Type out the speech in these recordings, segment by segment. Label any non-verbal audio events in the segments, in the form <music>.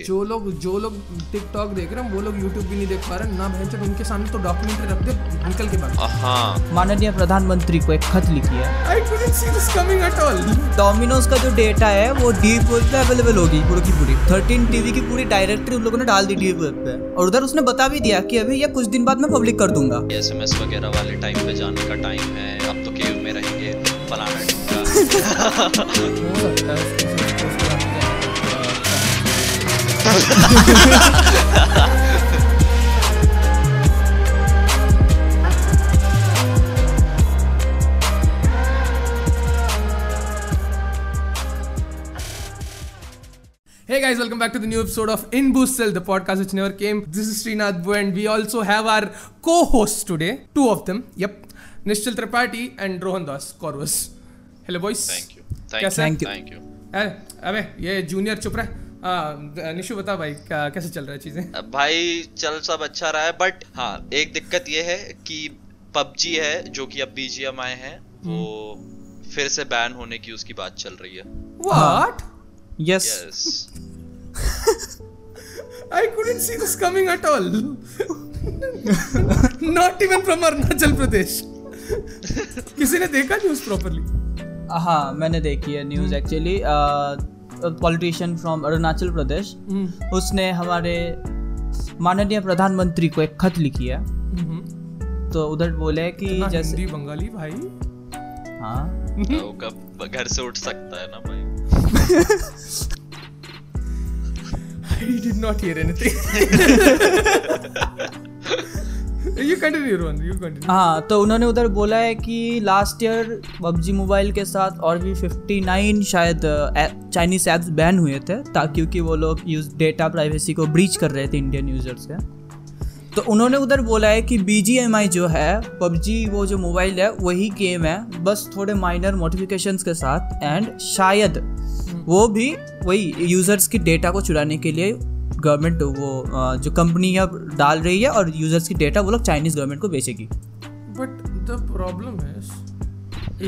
ये जो लोग जो लोग टिकटॉक देख रहे हैं वो लोग यूट्यूब भी नहीं देख पा रहे ना भैंस उनके सामने तो डॉक्यूमेंट्री रख दे निकल के बाद हाँ माननीय प्रधानमंत्री को एक खत लिखी है। I couldn't see this coming at all Domino's का जो डेटा है वो डीप वेब पे अवेलेबल होगी पूरी की पूरी। थर्टीन टीवी की पूरी डायरेक्टरी उन लोगों ने डाल दी डीप वेब पे। और उधर उसने बता भी दिया कि अभी ये कुछ दिन बाद मैं पब्लिक कर दूँगा। एसएमएस वगैरह वाले टाइम पे जाने का टाइम है। अब तो केव में रहेंगे फलाना <laughs> <laughs> Hey guys, welcome back to the new episode of In Boost Cell, the podcast which never came. This is Srinath Bu, and we also have our co-hosts today, two of them. Yep, Nishchal Tripathi and Rohan Das Corvus. Hello boys. Thank you कैसे? Thank Thank you you. Thank you अरे अबे ये junior चुप रहा हाँ निशु बता भाई क्या कैसे चल रहा है चीज़ें? भाई चल सब अच्छा रहा है बट हाँ एक दिक्कत ये है कि पबजी है जो कि अब बीजीएम आए हैं वो फिर से बैन होने की उसकी बात चल रही है। What? Yes yes <laughs> I couldn't see this coming at all. <laughs> Not even from Arunachal Pradesh. किसी ने देखा न्यूज़ प्रॉपरली हाँ मैंने देखी है news actually politician from Arunachal Pradesh उसने हमारे माननीय प्रधानमंत्री को एक खत लिखी है। तो उधर बोले कि जैसे बंगाली भाई? हाँ। वो घर से उठ सकता है ना भाई? <laughs> I did not hear anything. <laughs> <laughs> you continue, Rohan. You continue. हाँ तो उन्होंने उधर बोला है कि लास्ट ईयर पबजी मोबाइल के साथ और भी 59 शायद चाइनीज़ ऐप्स बैन हुए थे ताकि क्योंकि वो लोग यूज़ डेटा प्राइवेसी को ब्रीच कर रहे थे इंडियन यूज़र्स के तो उन्होंने उधर बोला है कि बी जो है पबजी वो जो मोबाइल है वही गेम है बस थोड़े माइनर मॉडिफिकेशंस के साथ एंड शायद वो भी वही यूज़र्स की डेटा को चुराने के लिए गवर्नमेंट वो जो कंपनी अब डाल रही है और यूज़र्स की डेटा वो लोग चाइनीज़ गवर्नमेंट को बेचेगी। But the problem is,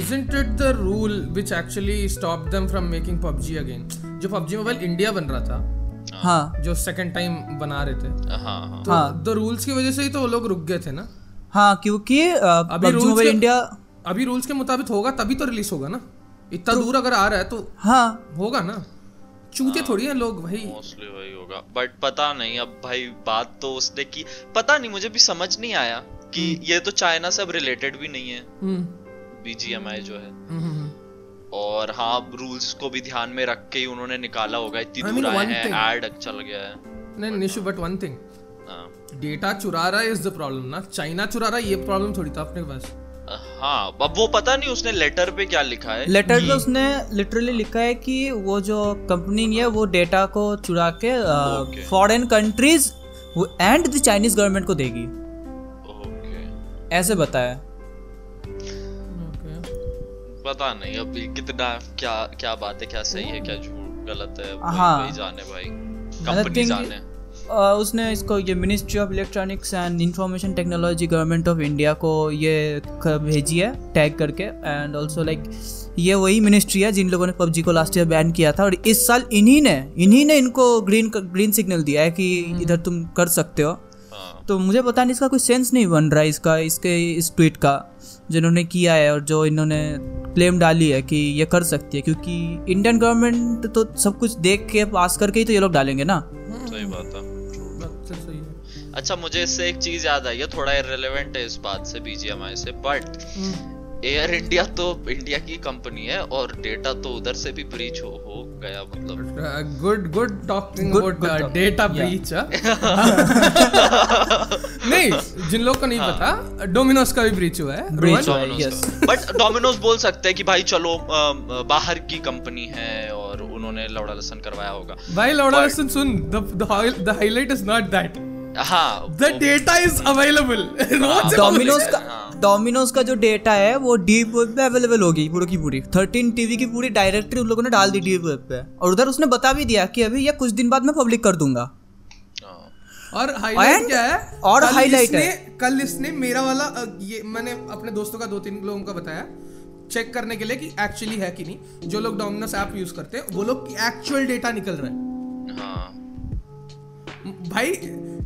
isn't it the rule which actually stopped them from making PUBG again? जो PUBG मोबाइल इंडिया बन रहा था हाँ। जो सेकंड टाइम बना रहे थे। हाँ हाँ तो हाँ। द रूल्स की वजह से ही तो वो लोग रुक गए थे ना। हाँ क्योंकि अभी मोबाइल के- इंडिया अभी रूल्स के मुताबिक होगा तभी तो रिलीज़ होगा ना। इतना दूर अगर आ रहा है तो हाँ। होगा ना। चूते थोड़ी हैं लोग भाई। मोस्टली वही होगा। बट पता नहीं अब भाई बात तो उसने की। पता नहीं मुझे भी समझ नहीं आया कि ये तो चाइना से अब रिलेटेड भी नहीं है। हम्म, बीजीएमआई जो है। हम्म, हम्म, और हाँ रूल्स को भी ध्यान में रख के ही उन्होंने निकाला होगा। इतनी दूर आए हैं एड चल गया है। नहीं निशु बट वन थिंग हाँ। डेटा चुरा रहा है इज़ द प्रॉब्लम ना। चाइना चुरा रहा है ये प्रॉब्लम थोड़ी था अपने पास। हाँ अब वो पता नहीं उसने लेटर पे क्या लिखा है। लेटर पे उसने लिटरली लिखा है कि वो जो कंपनी है वो डेटा को चुरा के foreign countries and the Chinese government को देगी। ओके ऐसे बताया। पता नहीं अब ये कितना क्या क्या बात है क्या सही है क्या झूठ गलत है हाँ। वही जाने भाई। कंपनी जाने। उसने इसको ये ministry of electronics and information technology government of India को ये भेजी है टैग करके। एंड ऑल्सो लाइक ये वही मिनिस्ट्री है जिन लोगों ने पबजी को लास्ट ईयर बैन किया था। और इस साल इन्हीं ने इन्हीं ने इनको ग्रीन ग्रीन सिग्नल दिया है कि इधर तुम कर सकते हो। हाँ। तो मुझे पता नहीं इसका कोई सेंस नहीं बन रहा है इसका इसके इस ट्वीट का जिन्होंने किया है और जो इन्होंने क्लेम डाली है कि ये कर सकती है। क्योंकि इंडियन गवर्नमेंट तो सब कुछ देख के पास करके ही तो ये लोग डालेंगे ना। सही बात है। अच्छा मुझे इससे एक चीज़ याद आई है थोड़ा इररिलेवेंट है इस बात से बीजीएमआई से बट एयर इंडिया तो इंडिया की कंपनी है और डेटा तो उधर से भी ब्रीच हो, हो गया मतलब। Good good talking about data breach नहीं जिन लोग को नहीं पता डोमिनोज का भी ब्रीच हुआ है है, yes. बट डोमिनोज बोल सकते हैं कि भाई चलो अम, बाहर की कंपनी है और उन्होंने लौड़ा लसन करवाया होगा। भाई लौड़ा लसन सुन the highlight is not that हाँ the data is available Domino's का डोमिनोज का जो डेटा है वो डीप वेब पे अवेलेबल होगी पूरी की पूरी। थर्टीन टीवी की पूरी डायरेक्टरी उन लोगों ने डाल दी डीप वेब पे। और उधर उसने बता भी दिया कि अभी ये कुछ दिन बाद मैं पब्लिक कर दूँगा। हाँ, और हाईलाइट क्या है? और इसने- है। कल इसने मेरा वाला ये मैंने अपने दोस्तों का दो तीन लोगों का बताया चेक करने के लिए कि एक्चुअली है कि नहीं। जो लोग डोमिनोस ऐप यूज़ करते हैं वो लोग एक्चुअल डेटा निकल रहा है। हाँ। भाई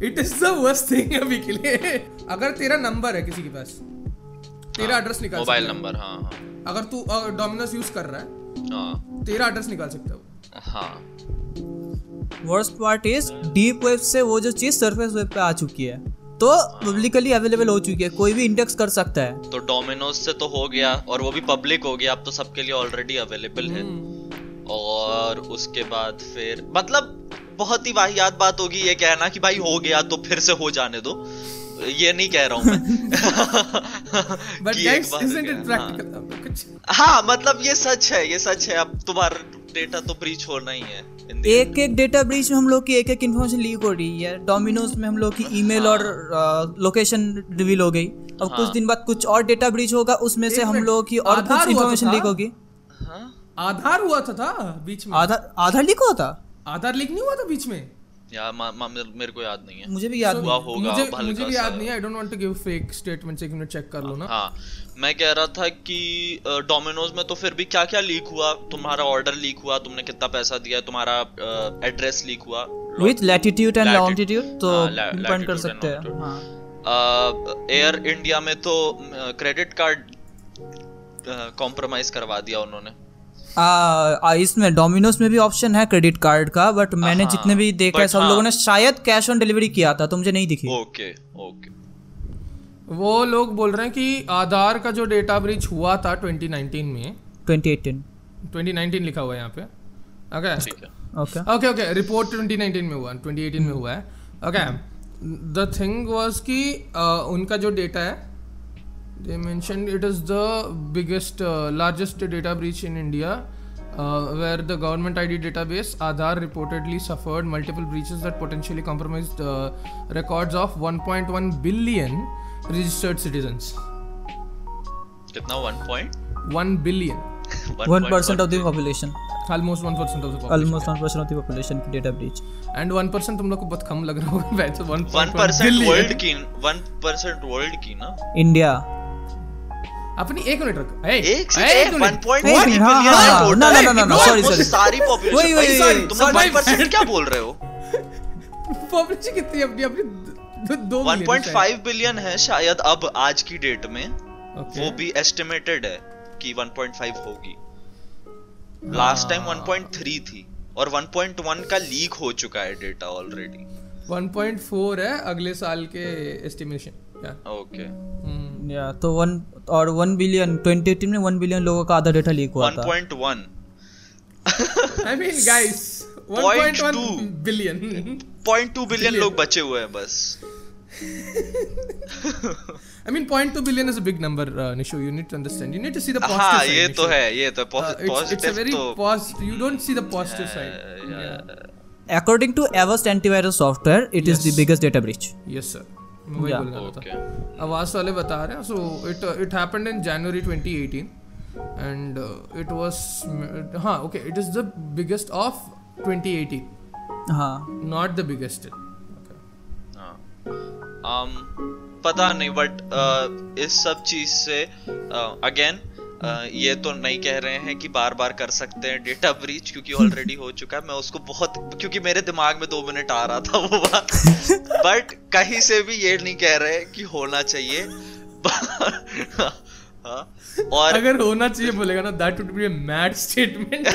it is the worst thing अभी के लिए। अगर तेरा नंबर है किसी के पास तेरा एड्रेस निकाल मोबाइल नंबर हाँ। हाँ अगर तू डोमिनोज यूज़ कर रहा है हाँ। तेरा एड्रेस निकाल सकता है वो। हाँ। Worst part is deep web से वो जो चीज़ सरफेस वेब पे आ चुकी है तो पब्लिकली अवेलेबल हो चुकी है कोई भी इंडेक्स कर सकता है। तो डोमिनोज से तो हो गया और वो भी पब्लिक हो गया अब तो सबके लिए ऑलरेडी अवेलेबल है। और उसके बाद फिर मतलब बहुत ही वाहियात बात होगी ये कहना कि भाई हो गया तो फिर से हो जाने दो। ये नहीं कह रहा हूँ मैं। <laughs> बट कि एक गाइस बार हो। हाँ। हाँ मतलब ये सच है ये सच है। अब तुम्हारा डेटा तो ब्रीच होना ही है एक एक डेटा ब्रीच में हम लोग की एक एक इन्फॉर्मेशन लीक हो रही है। डोमिनोज में हम लोग की ईमेल और लोकेशन रिवील हो गई। अब कुछ दिन बाद कुछ और डेटा ब्रीच होगा उसमें से हम लोग की और कुछ तो इन्फॉर्मेशन लीक होगी। हाँ। आधार हुआ था था बीच में। आधार आधार लीक हुआ था? आधार लीक नहीं हुआ था बीच में? यार मा, मा, मेरे को याद नहीं है। मुझे भी याद हुआ होगा मुझे मुझे भी याद नहीं है। I don't want to give fake statements एक मिनट चेक कर लो ना। हाँ मैं कह रहा था कि डोमिनोज में तो फिर भी क्या क्या लीक हुआ? तुम्हारा ऑर्डर लीक हुआ तुमने कितना पैसा दिया तुम्हारा एड्रेस लीक हुआ? With latitude and Latitude- longitude तो हाँ, la- डिपेंड कर सकते हैं। longitude. हाँ। एयर इंडिया में तो क्रेडिट कार्ड कॉम्प्रोमाइज करवा दिया उन्होंने। आ, इसमें डोमिनोज में भी ऑप्शन है क्रेडिट कार्ड का बट मैंने हाँ, जितने भी देखा है सब हाँ। लोगों ने शायद कैश ऑन डिलीवरी किया था तो मुझे नहीं दिखी। ओके ओके वो लोग बोल रहे हैं कि आधार का जो डेटा ब्रीच हुआ था 2019 में 2018 2019 लिखा हुआ है यहाँ पे। Okay okay okay okay report 2019 में हुआ 2018 में हुआ है। ओके द थिंग वाज कि उनका जो डेटा है they mentioned it is the biggest uh, largest data breach in india uh, where the government id database aadhaar reportedly suffered multiple breaches that potentially compromised uh, records of 1.1 billion registered citizens कितना 1 point 1 billion one percent of the population almost 1% of the population one percent of the population की data breach and 1% तुम लोग को बहुत कम लग रहा होगा वैसे 1.1 वन परसेंट billion. वर्ल्ड की वन परसेंट वर्ल्ड की ना इंडिया अपनी एक मिनट रख ए, एक ए, से मिनट। वन पॉइंट एक मिनट, हाँ, हाँ, no, no, no, no, no, sorry, sorry. सारी पॉपुलेशन तुम क्या बोल रहे हो? <laughs> पॉपुलेशन कितनी है अपनी अपनी दो- दो billion है 1.5 बिलियन है शायद अब आज की डेट में। वो भी एस्टिमेटेड है कि 1.5 होगी। लास्ट टाइम 1.3 थी और 1.1 का लीक हो चुका है डेटा ऑलरेडी 1.4 है अगले साल के एस्टिमेशन ओके या तो वन और वन बिलियन ट्वेंटी एटीन में वन बिलियन लोगों का आधा डेटा लीक हुआ था 1.1 I mean guys Point 1.1 two. बिलियन 0.2 बिलियन लोग बचे हुए हैं बस I mean 0.2 billion is a big number uh, Nishu you need to understand you need to see the positive हाँ side ये तो है ये तो Uh, it's, it's a very तो positive you don't see the positive yeah, side yeah. According to Avast antivirus software, it yes. is the biggest data breach. yes sir मैं वही. बोलने वाला था। ओके। आवास वाले बता रहे हैं so it it happened in January 2018 and it was हाँ okay it is the biggest of 2018 हाँ। नॉट द बिगेस्ट um, पता नहीं बट uh, इस सब चीज़ से अगेन ये तो नहीं कह रहे हैं कि बार बार कर सकते हैं डेटा ब्रीच क्योंकि <laughs> ऑलरेडी हो चुका है। मैं उसको बहुत क्योंकि मेरे दिमाग में दो मिनट आ रहा था वो बात। <laughs> बट कहीं से भी ये नहीं कह रहे कि होना चाहिए। <laughs> हाँ, और अगर होना चाहिए बोलेगा ना that would be a mad statement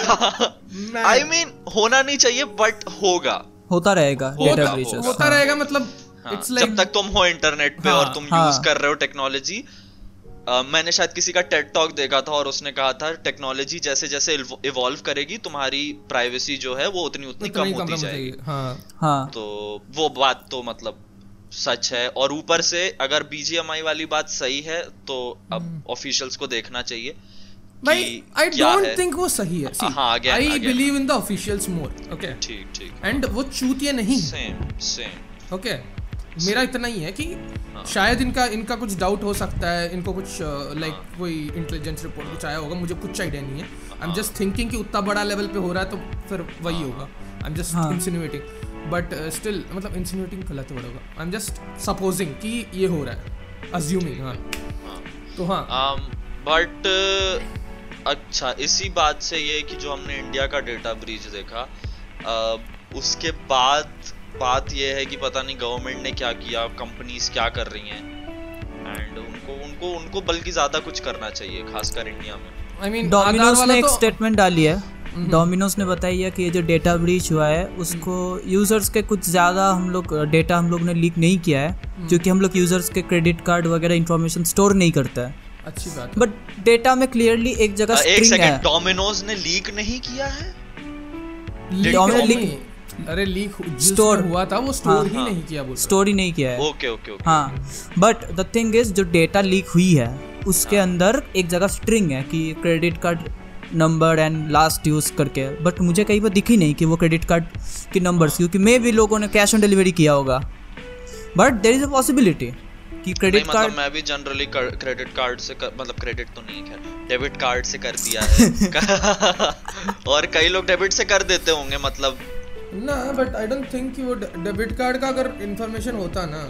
I mean होना नहीं चाहिए बट होगा। होता रहेगा होता- होता रहेगा मतलब हाँ, जब तक तुम हो इंटरनेट पे हाँ, और तुम हाँ। यूज़ कर रहे हो टेक्नोलॉजी मैंने शायद किसी का टेट टॉक देखा था और उसने कहा था टेक्नोलॉजी जैसे जैसे इवॉल्व करेगी तुम्हारी प्राइवेसी जो है वो उतनी उतनी कम होती जाएगी। हाँ। हाँ। तो वो बात तो मतलब सच है और ऊपर से अगर बीजीएमआई वाली बात सही है तो अब ऑफिशियल्स को देखना चाहिए भाई कि आई क्या डोंट है। थिंक वो सही है। हाँ, I believe in the officials more okay ठीक ठीक। एंड वो चूतिया नहीं सेम सेम ओके मेरा इतना ही है कि हाँ। शायद इनका इनका कुछ डाउट हो सकता है इनको कुछ लाइक कोई इंटेलिजेंस रिपोर्ट कुछ आया होगा मुझे कुछ आइडिया नहीं है। आई एम जस्ट थिंकिंग कि उतना बड़ा लेवल पे हो रहा है तो फिर वही होगा। आई एम जस्ट हाँ। इंसिनुएटिंग बट स्टिल मतलब इंसिनुएटिंग गलत वर्ड होगा। आई एम जस्ट सपोजिंग कि ये हो रहा है। अज्यूमिंग हाँ। तो हाँ। बट अच्छा इसी बात से ये कि जो हमने इंडिया का डेटा ब्रीच देखा uh, उसके बाद बात ये है कि पता नहीं गवर्नमेंट ने क्या किया कंपनीज़ क्या कर रही हैं। एंड उनको उनको उनको बल्कि ज़्यादा कुछ करना चाहिए खासकर इंडिया में। आई मीन डोमिनोज ने एक तो स्टेटमेंट डाली है। डोमिनोज ने बताई है कि ये जो डेटा ब्रीच हुआ है उसको यूज़र्स के कुछ ज़्यादा हम लोग डेटा हम लोग ने लीक नहीं किया है क्योंकि हम लोग यूज़र्स के क्रेडिट कार्ड वगैरह इंफॉर्मेशन स्टोर नहीं करता है। अच्छी बात बट डेटा में क्लियरली एक जगह एक स्ट्रिंग सेकंड है। डोमिनोज ने लीक नहीं किया है? लीक Dominant नहीं, leak- अरे लीक स्टोर हुआ था वो स्टोर हाँ, ही हाँ। नहीं किया बोल स्टोर ही नहीं किया है। ओके ओके ओके हाँ बट द थिंग इज़ जो डेटा लीक हुई है उसके हाँ। अंदर एक जगह स्ट्रिंग है कि credit card number and last use करके। बट मुझे कहीं पर दिखी नहीं कि वो क्रेडिट कार्ड की नंबर्स क्योंकि मे भी लोगों ने कैश ऑन डिलीवरी किया होगा। But there is a possibility कि क्रेडिट मतलब कार्ड मैं भी जनरली क्रेडिट कार्ड से कर, मतलब क्रेडिट तो नहीं है डेबिट कार्ड से कर दिया है। <laughs> और कई लोग डेबिट से कर देते होंगे मतलब ना बट आई डोंट थिंक कि वो डेबिट कार्ड का अगर इंफॉर्मेशन होता ना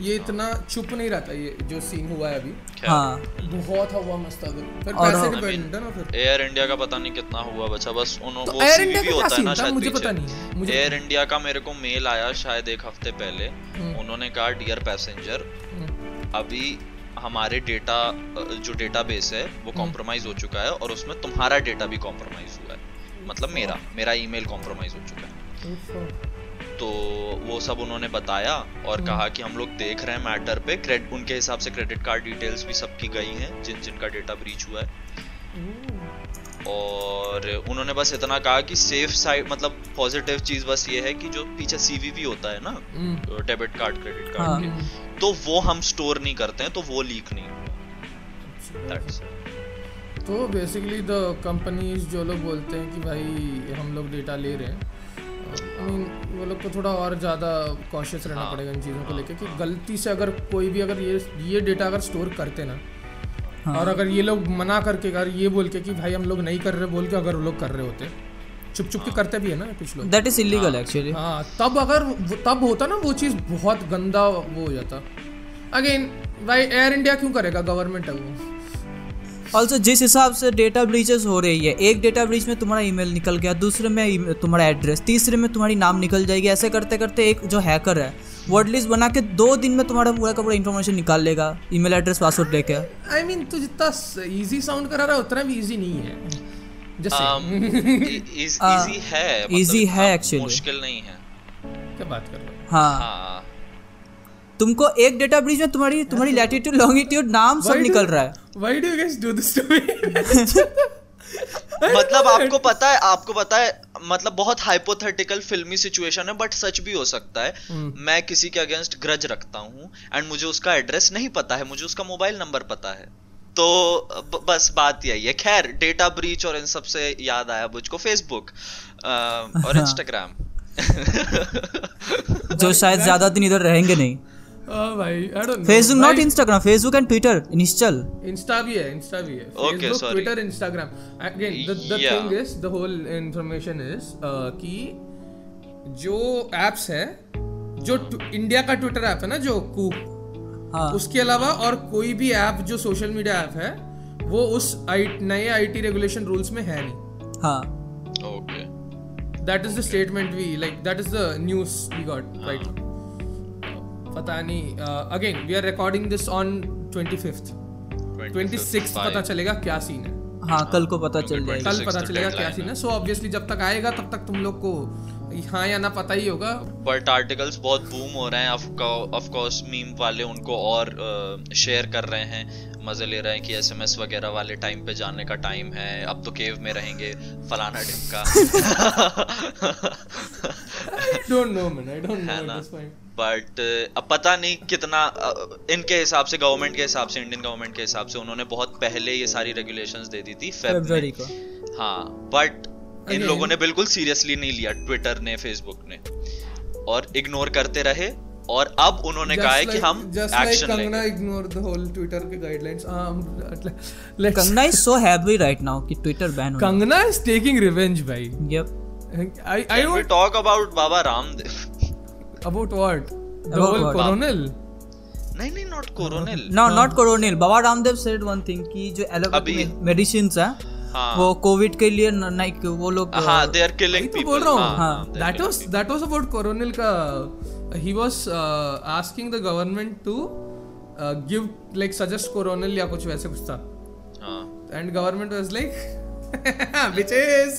ये इतना चुप नहीं रहता ये जो सीन हुआ है अभी। हाँ। बहुत हवा मस्त अगर। फिर पैसे डिपेंडेंट है ना फिर। एयर इंडिया का पता नहीं कितना हुआ बचा बस उन्होंने तो वो Air India सीवीवी का क्या होता है ना था? शायद मुझे पता नहीं मुझे एयर इंडिया का मेरे को मेल आया शायद एक हफ़्ते पहले। हम्म। उन्होंने कहा डियर पैसेंजर हम्म, अभी हमारे डेटा जो डेटाबेस है वो कॉम्प्रोमाइज हो चुका है और उसमें तुम्हारा डेटा भी कॉम्प्रोमाइज हुआ है। मतलब मेरा मेरा ईमेल कॉम्प्रोमाइज हो चुका है। तो वो सब उन्होंने बताया और कहा कि हम लोग देख रहे हैं मैटर पे। क्रेड उनके हिसाब से क्रेडिट कार्ड डिटेल्स भी सबकी गई हैं जिन जिनका डेटा ब्रीच हुआ है। और उन्होंने बस इतना कहा कि सेफ़ साइड मतलब पॉजिटिव चीज़ बस ये है कि जो पीछे सीवीवी होता है ना डेबिट कार्ड क्रेडिट कार्ड हाँ। के। तो वो हम स्टोर नहीं करते हैं तो वो लीक नहीं तो बेसिकली द कंपनीज़ जो लोग बोलते हैं कि भाई हम लोग डेटा ले रहे हैं वो लोग को थोड़ा और ज़्यादा कॉशियस रहना हाँ, पड़ेगा इन चीज़ों को हाँ, लेकर कि हाँ। गलती से अगर कोई भी अगर ये ये डेटा अगर स्टोर करते ना हाँ। और अगर ये लोग मना करके अगर ये बोल के कि भाई हम लोग नहीं कर रहे बोल के अगर वो लोग कर रहे होते चुप चुप के करते भी है ना कुछ लोग। दैट इज़ इलीगल एक्चुअली हाँ तब अगर तब होता ना वो चीज़ बहुत गंदा वो हो जाता। अगेन भाई एयर इंडिया क्यों करेगा? गवर्नमेंट है वो। ऑल्सो जिस हिसाब से डेटा ब्रीचेस हो रही है एक डेटा ब्रीच में तुम्हारा ईमेल निकल गया दूसरे में तुम्हारा एड्रेस तीसरे में तुम्हारी नाम निकल जाएगी। ऐसे करते करते एक जो हैकर है वर्ड लिस्ट बना के दो दिन में तुम्हारा पूरा का पूरा इन्फॉर्मेशन निकाल लेगा ईमेल एड्रेस पासवर्ड लेके। आई मीन तू जितना इजी साउंड करा रहा है उतना भी इजी नहीं है। जैसे इजी <laughs> है मतलब easy है actually. मुश्किल नहीं है। क्या बात कर रहे हो? हाँ। हाँ। तुमको एक डेटा ब्रीच में तुम्हारी तुम्हारी लैटिट्यूड लॉन्गिट्यूड नाम सब निकल रहा है। Why do you guys do this to me मतलब आपको पता है आपको पता है मतलब बहुत हाइपोथेटिकल फिल्मी सिचुएशन है बट सच भी हो सकता है। हम्म। मैं किसी के अगेंस्ट ग्रज रखता हूँ एंड मुझे उसका एड्रेस नहीं पता है मुझे उसका मोबाइल नंबर पता है। तो ब- बस बात यही है। खैर डेटा ब्रीच और इन सबसे याद आया मुझको फेसबुक और हाँ। इंस्टाग्राम जो शायद ज़्यादा दिन इधर रहेंगे नहीं। हाँ Facebook not Instagram Facebook and Twitter Nishchal Insta भी है इंस्टा भी है. Facebook Twitter Instagram again the the thing is the whole information is कि जो एप्स है जो इंडिया का ट्विटर ऐप है ना जो कू हाँ. उसके अलावा और कोई भी ऐप जो सोशल मीडिया ऐप है वो उस आई- नए आईटी रेगुलेशन रूल्स में है नहीं. हाँ. Okay that is the statement we like that is the news we got right पता नहीं again we are recording this on 25th 26th पता चलेगा क्या सीन है। हाँ कल को पता चल जाएगा। कल पता चलेगा क्या सीन है। सो ऑब्वियसली जब तक आएगा तब तक तुम लोग को हाँ या ना पता ही होगा। बट आर्टिकल्स बहुत बूम हो रहे हैं। ऑफ़ कोर्स मीम वाले उनको और शेयर कर रहे हैं। मज़े ले रहे हैं कि एसएमएस वगैरह वाले टाइम पे जाने का टाइम है। अब तो केव में रहेंगे फलाना ढिमका। I don't know man I don't know? But अब पता नहीं कितना इनके हिसाब से गवर्नमेंट के हिसाब से इंडियन गवर्नमेंट के हिसाब से उन्होंने बहुत पहले ये सारी रेगुलेशंस दे दी थी फेब फरवरी में को। हाँ बट इन लोगों ने बिल्कुल सीरियसली नहीं लिया ट्विटर ने फेसबुक ने। और इग्नोर करते रहे और अब उन्होंने कहा है कि हम action Kangana ignore the whole Twitter के guidelines um let's Kangana is so happy right now कि ट्विटर बैन हो कंगना इज़ टेकिंग रिवेंज भाई। Yup I I don't talk about Baba Ramdev about what the About whole what? Coronil नहीं नहीं not Coronil no not Coronil Baba Ramdev said one thing कि जो अभी- allopathy medicine है हाँ। वो कोविड के लिए न- नहीं वो लोग हाँ दे आर किलिंग तो पीपल बोल रहा हूँ। हाँ, that was that was about Coronil का ही was asking the government to give like suggest Coronil या कुछ वैसे कुछ था। हाँ. And government was like <laughs> bitches.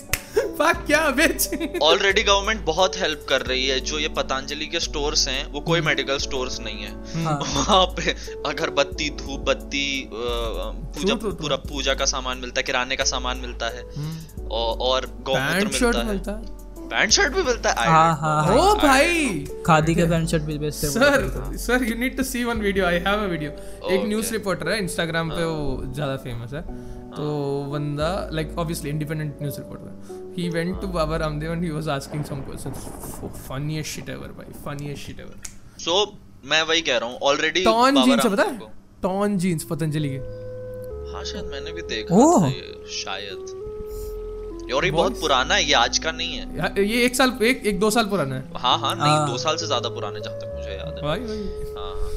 Fuck क्या bitch. ऑलरेडी गवर्नमेंट बहुत हेल्प कर रही है। जो ये पतंजलि के स्टोर्स हैं वो कोई मेडिकल स्टोर्स नहीं है। हाँ। वहाँ पे अगरबत्ती धूप बत्ती पूजा पूरा पूजा का सामान मिलता है किराने का सामान मिलता है। और, और गौमूत्र पैंट शर्ट मिलता है। मिलता है? पैंट शर्ट भी मिलता है? I हाँ हाँ know. ओ भाई! खादी के पैंट शर्ट भी बेचते हैं sir sir you need to see one video I have a video एक न्यूज़ रिपोर्टर है इंस्टाग्राम पे वो ज़्यादा फ़ेमस है। तो बंदा like obviously independent news reporter he. Went to Baba Ramdev and he was asking some questions funniest shit ever भाई funniest shit ever so मैं वही कह रहा हूँ ऑलरेडी टॉन जीन्स है पता है? टॉन जीन्स पतंजलि के। हाँ शायद मैंने भी देखा। था ये शायद। और ये बहुत पुराना है ये आज का नहीं है। ये एक साल एक एक दो साल पुराना है। हाँ हाँ नहीं हाँ। दो साल से ज़्यादा पुराने जहाँ तक मुझे याद है। भाई भाई हाँ हाँ।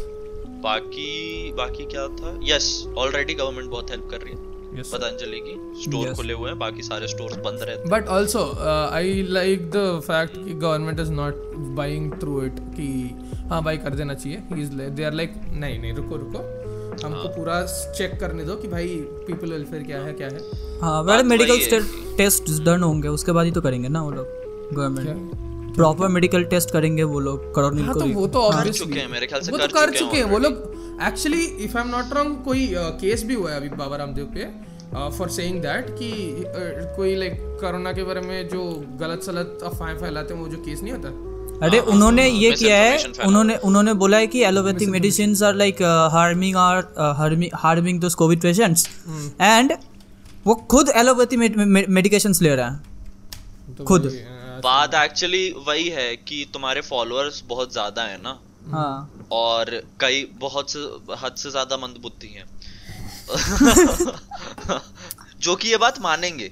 बाकी बाकी क्या था? यस ऑलरेडी गवर्नमेंट बहुत हेल्प कर रही है। Yes, पतंजलि की स्टोर Yes. खुले हुए हैं बाकी सारे स्टोर्स बंद रहते but also I like the fact कि government is not buying through it कि हाँ भाई कर देना चाहिए। दे आर लाइक नहीं नहीं रुको रुको। हमको हाँ। पूरा चेक करने दो कि भाई पीपल वेलफेयर क्या है क्या है। हाँ वेल मेडिकल टेस्ट डन होंगे उसके बाद ही तो करेंगे ना वो लोग गवर्नमेंट प्रॉपर मेडिकल टेस्ट करेंगे वो लोग कोरोनिल हाँ को तो वो तो कर चुके हैं मेरे ख्याल से वो कर तो कर चुके हैं वो लोग actually if I am not wrong कोई केस भी हुआ है अभी बाबा रामदेव पे फॉर सेइंग दैट कि uh, कोई लाइक like, कोरोना के बारे में जो गलत सलत अफवाहें फैलाते हैं वो जो केस नहीं होता? अरे हाँ, उन्होंने ये किया है उन्होंने उन्होंने बोला है कि allopathic medicine are like harming are harming those COVID patients and वो खुद एलोपैथी मेडिकेशंस ले रहा है। तो खुद। uh, बात एक्चुअली वही है कि तुम्हारे फॉलोअर्स बहुत ज़्यादा है ना। हाँ। और कई बहुत से, हद से ज़्यादा मंदबुद्धि हैं। <laughs> जो कि ये बात मानेंगे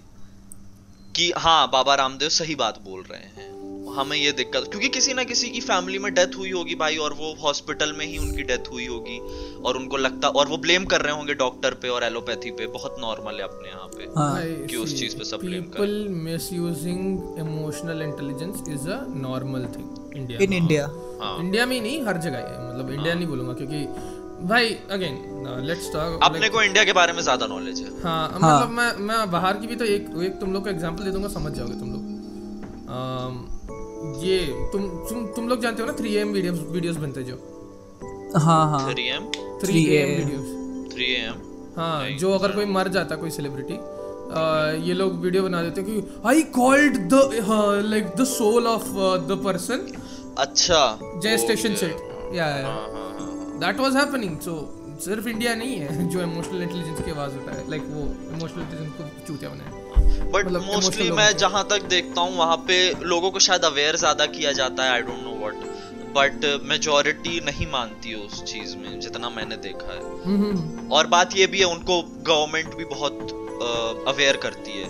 कि हाँ बाबा रामदेव सही बात बोल रहे हैं। हमें ये दिक्कत क्योंकि किसी ना किसी की फैमिली में डेथ हुई होगी भाई और वो हॉस्पिटल में ही उनकी डेथ हुई होगी और उनको लगता और वो ब्लेम कर रहे होंगे डॉक्टर पे और एलोपैथी पे बहुत नॉर्मल है अपने यहाँ पे हाँ। कि उस चीज़ पे सब blame कर। People misusing emotional intelligence is a normal thing. India. In India हाँ। इंडिया में नहीं हर जगह है मतलब इंडिया नहीं बोलूँगा क्योंकि भाई अगेन लेट्स टॉक अपने को इंडिया के बारे में ज़्यादा नॉलेज है। हाँ मतलब मैं मैं बाहर की भी तो एक एक तुम लोग का एग्जांपल दे दूँगा समझ जाओगे तुम लोग। ये तुम तुम तुम लोग जानते हो ना थ्री एम वीडियोस वीडियोस बनते जो? हाँ हाँ। Three AM three 3AM AM videos three AM हाँ जो अगर कोई मर जाता कोई सेलिब्रिटी ये लोग वीडियो बना देते हैं कि I called the like the soul of the person अच्छा। जय स्टेशन सेट या हाँ हाँ हाँ दैट वाज हैपनिंग सो सिर्फ़ इंडिया नहीं है <laughs> जो इमोशनल इंटेलिजेंस की आवाज़ उठाए लाइक वो इमोशनल इंटेलिजेंस को चूतिया बनाए बट मतलब मोस्टली मैं लोगों जहाँ तक देखता हूँ वहाँ पे लोगों को शायद अवेयर ज़्यादा किया जाता है I don't know what but majority नहीं मानती है उस चीज़ में जितना मैंने देखा है। हम्म और बात ये भी है उनको गवर्नमेंट भी बहुत अवेयर करती है।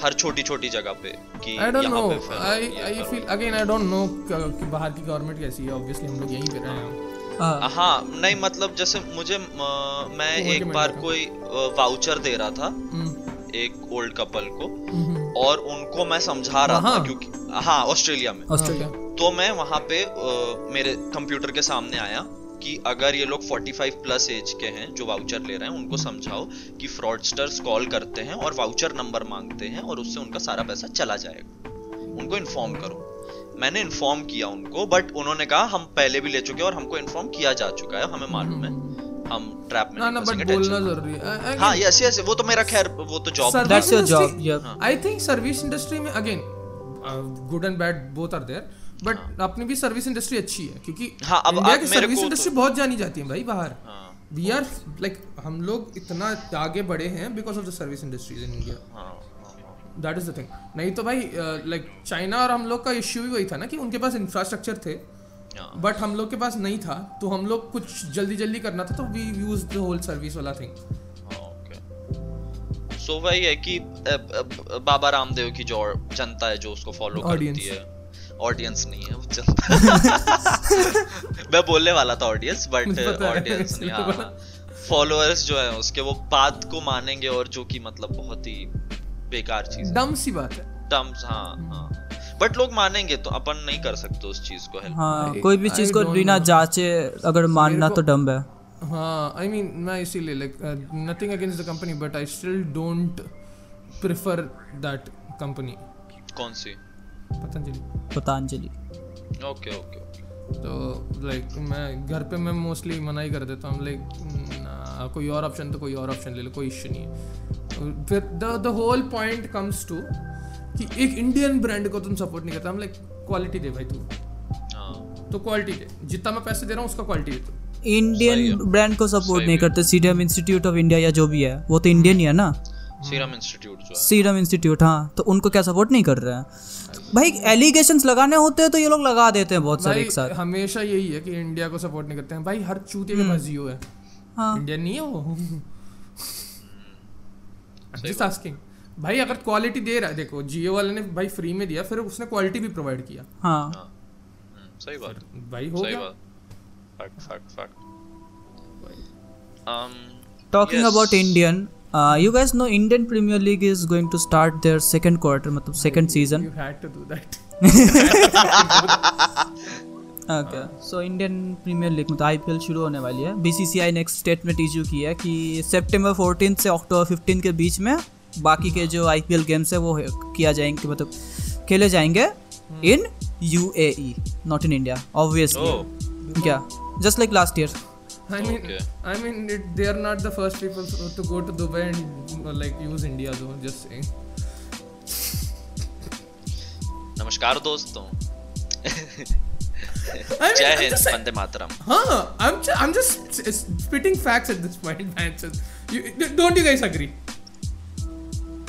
हर छोटी छोटी जगह पे कि आई डोंट यहाँ know I I. Feel again I don't know कि बाहर की गवर्नमेंट कैसी है ऑब्वियसली हम लोग यहीं पे रहे हैं। हाँ। हाँ नहीं मतलब जैसे मुझे मैं एक बार कोई वाउचर दे रहा था। हम्म, एक ओल्ड कपल को और उनको मैं समझा रहा था क्योंकि हाँ ऑस्ट्रेलिया में। ऑस्ट्रेलिया। तो मैं वहाँ पे अ, मेरे कंप्यूटर के सामने आया कि अगर ये लोग 45 प्लस एज के हैं जो वाउचर ले रहे हैं उनको समझाओ कि फ्रॉडस्टर्स कॉल करते हैं और वाउचर नंबर मांगते हैं और उससे उनका सारा पैसा चला जाएगा। उनको इन्फॉर्म करो। मैंने इन्फॉर्म किया उनको बट उन्होंने कहा हम पहले भी ले चुके हैं और हमको इन्फॉर्म किया जा चुका है हमें मालूम है। हम ट्रैप में ना ना बट बोलना ज़रूरी है। हाँ यस यस वो तो मेरा खैर वो तो job That's your job, yeah. I think service industry में again good and bad both are there but अपनी भी सर्विस इंडस्ट्री अच्छी है क्योंकि हाँ, अब इंडिया आप की मेरे सर्विस को तो- इंडस्ट्री बहुत जानी जाती है भाई बाहर। वी आर लाइक हम लोग इतना आगे बढ़े हैं because of the service industries in India that is the thing नहीं तो भाई लाइक चाइना और हम लोग का इश्यू भी वही था ना कि उनके पास इंफ्रास्ट्रक्चर थे। बट हम लोग के पास नहीं था तो हम लोग कुछ जल्दी जल्दी करना था तो we use the whole service वाला थिंग सो वही है कि बाबा रामदेव की जो जनता है जो उसको फॉलो करती है। ऑडियंस नहीं है वो जनता। <laughs> मैं बोलने वाला था ऑडियंस बट है, ऑडियंस नहीं हाँ फॉलोअर्स जो है उसके वो बात को मानेंगे और जो कि मतलब बहुत ही बेकार चीज़ है। डम सी बात है। टर्म्स हाँ हाँ। बट लोग मानेंगे तो अपन नहीं कर सकते उस चीज़ को हेल्प हाँ कोई भी चीज़ को बिना जांचे अगर मानना तो डम्ब है। हाँ आई मीन मैं इसीलिए like nothing against the company but I still don't prefer that company कौन सी? पतंजलि। पतंजलि। ओके ओके तो लाइक मैं घर पे मैं मोस्टली मना ही कर देता हूँ लाइक कोई और ऑप्शन तो कोई और ऑप्शन ले लो कोई इश्यू नहीं है। फिर the the whole point comes to कि एक इंडियन ब्रांड को तुम सपोर्ट नहीं करता। हम लाइक क्वालिटी दे भाई तू। हाँ। तो क्वालिटी दे। जितना मैं पैसे दे रहा हूँ उसका क्वालिटी दे तू। इंडियन ब्रांड को सपोर्ट नहीं करते। सीरम इंस्टीट्यूट ऑफ़ इंडिया या जो भी है वो तो इंडियन ही है ना? सीरम इंस्टीट्यूट जो है। सीरम इंस्टीट्यूट हाँ। तो उनको क्या सपोर्ट नहीं कर रहे हैं? भाई एलिगेशंस लगाने होते हैं तो ये लोग लगा देते हैं बहुत सारे एक साथ। हमेशा यही है कि इंडिया को सपोर्ट नहीं करते हैं। भाई हर चूते के पास जियो है। हाँ। इंडियन नहीं है वो। <laughs> जस्ट आस्किंग भाई अगर क्वालिटी दे रहा है देखो जियो वाले ने भाई फ्री में दिया फिर उसने क्वालिटी भी प्रोवाइड किया। हाँ। हाँ। हम्म, सही बात। भाई हो सही गया। बात। Fact fact fact um talking yes. About Indian you guys know Indian Premier League is going to start there second quarter मतलब second season You had to do that. Okay so Indian Premier League मतलब IPL शुरू होने वाली है। BCCI ने एक statement issue किया है कि सितंबर 14 से अक्टूबर 15 के बीच में बाकी के जो आईपीएल गेम्स है वो किया जाएँगे मतलब खेले जाएँगे in UAE not in India Oh, obviously क्या just like last year I mean, Okay. I mean, it, they are not the first people to to go to Dubai and uh, like use India though. Just saying. नमस्कार दोस्तों I mean, जय I'm Hind just Vande Mataram Huh? I'm ju- I'm just spitting facts at this point, man. So, you, don't you guys agree?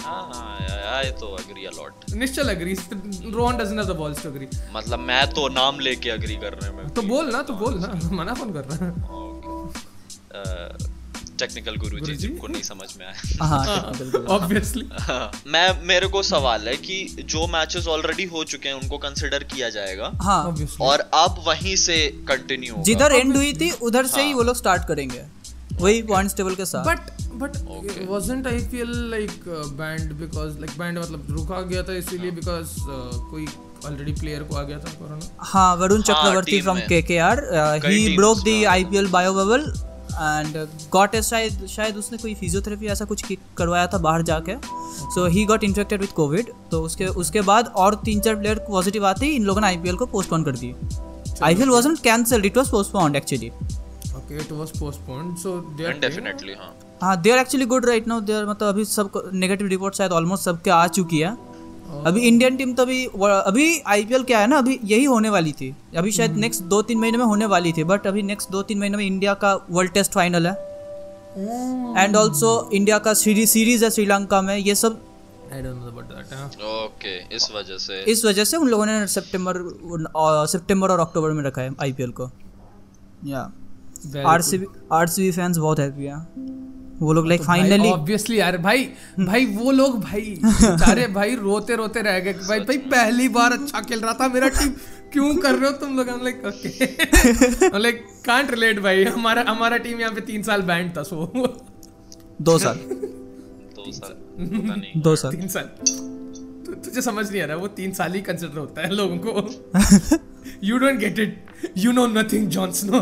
हाँ I तो agree अलॉट Nishchal agrees. Rohan doesn't have the balls to agree. मतलब मैं तो नाम लेके agree करने में तो बोल ना तो बोल ना। मना कौन कर रहा है? टेक्निकल गुरु जी जिनको नहीं समझ में आया। हाँ बिल्कुल Obviously. हाँ, मैं मेरे को सवाल है कि जो मैचेस ऑलरेडी हो चुके हैं उनको कंसिडर किया जाएगा? हाँ। और अब वहीं से कंटिन्यू जिधर एंड हुई थी उधर से ही वो लोग स्टार्ट करेंगे। वही पॉइंट्स टेबल के साथ। But but wasn't IPL like uh, banned because like banned मतलब रुका गया था इसीलिए because uh, कोई ऑलरेडी प्लेयर को आ गया था कोरोना हाँ वरुण चक्रवर्ती फ्रॉम में। के के आर कई ही। Broke the IPL bio bubble and got a शायद शायद उसने कोई फिजियोथेरेपी ऐसा कुछ करवाया था बाहर जाके। So he got infected with COVID तो उसके उसके बाद और तीन चार प्लेयर पॉजिटिव आते ही इन लोगों ने आईपीएल को पोस्टपोन कर दी IPL wasn't cancelled it was postponed actually it was postponed so they are definitely हाँ। हाँ they are actually good right now they are मतलब अभी सब नेगेटिव रिपोर्ट शायद ऑलमोस्ट सबके आ चुकी है। अभी इंडियन टीम तो अभी अभी आईपीएल क्या है ना अभी यही होने वाली थी। अभी शायद नेक्स्ट दो तीन महीने में होने वाली थी बट अभी नेक्स्ट दो तीन महीने में इंडिया का वर्ल्ड टेस्ट फाइनल है। एंड ऑल्सो इंडिया का सीरीज़ सीरीज़ है श्रीलंका में ये सब I don't know about that okay इस वजह से। इस वजह से उन लोगों ने सितंबर सितंबर और अक्टूबर में रखा है आईपीएल को। या Very आरसीबी आरसीबी फैंस बहुत हैप्पी हैं। वो लोग लाइक फाइनली ऑब्वियसली यार भाई <laughs> भाई वो लोग भाई <laughs> बेचारे भाई रोते रोते रह गए। भाई भाई पहली बार अच्छा खेल रहा था मेरा टीम क्यों कर रहे हो तुम लोग? हम like okay like can't relate भाई। हमारा हमारा टीम यहाँ पे तीन साल बैंड था सो दो साल। दो साल। पता नहीं। <laughs> दो साल। तीन साल। तु, तुझे समझ नहीं आ रहा वो तीन साल ही कंसिडर होता है लोगों को। You don't get it you know nothing Jon Snow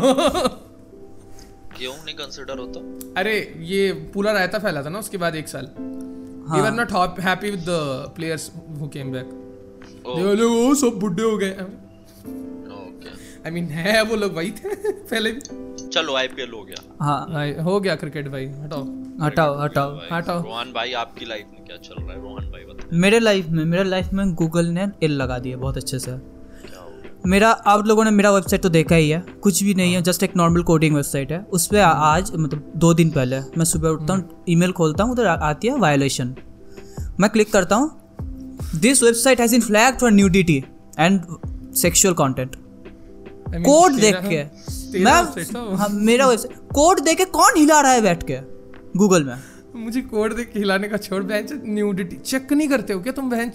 क्यों नहीं कंसिडर होता। अरे ये पूरा रायता फैला था ना उसके बाद एक साल। Not hap- happy with the players who came back O they were oh सब बुढ़े हो गए। ओके आई मीन है वो लोग वही थे <laughs> पहले भी। चलो आईपीएल हो गया। हाँ। भाई, हो गया क्रिकेट भाई हटाओ। हटाओ हटाओ हटाओ। रोहन भाई आपकी लाइफ में क्या चल रहा है? रोहन भाई बताओ मेरे लाइफ में मेरे लाइफ में गूगल ने एल लगा दिया बहुत अच्छे से। हो मेरा आप लोगों ने मेरा वेबसाइट तो देखा ही है। कुछ भी नहीं है जस्ट एक नॉर्मल कोडिंग वेबसाइट है। उस पर आज मतलब दो दिन पहले मैं सुबह उठता हूँ ईमेल खोलता हूँ उधर आती है वायोलेशन मैं क्लिक करता हूँ this website has in flag for nudity and sexual content I mean, code देख के। मैं हाँ, मेरा वेबसाइट कोड देख के कौन हिला रहा है बैठ के? गूगल में। मुझे कोड देख के हिलाने का छोड़ बहन न्यूडिटी चेक नहीं करते हो क्या तुम बहन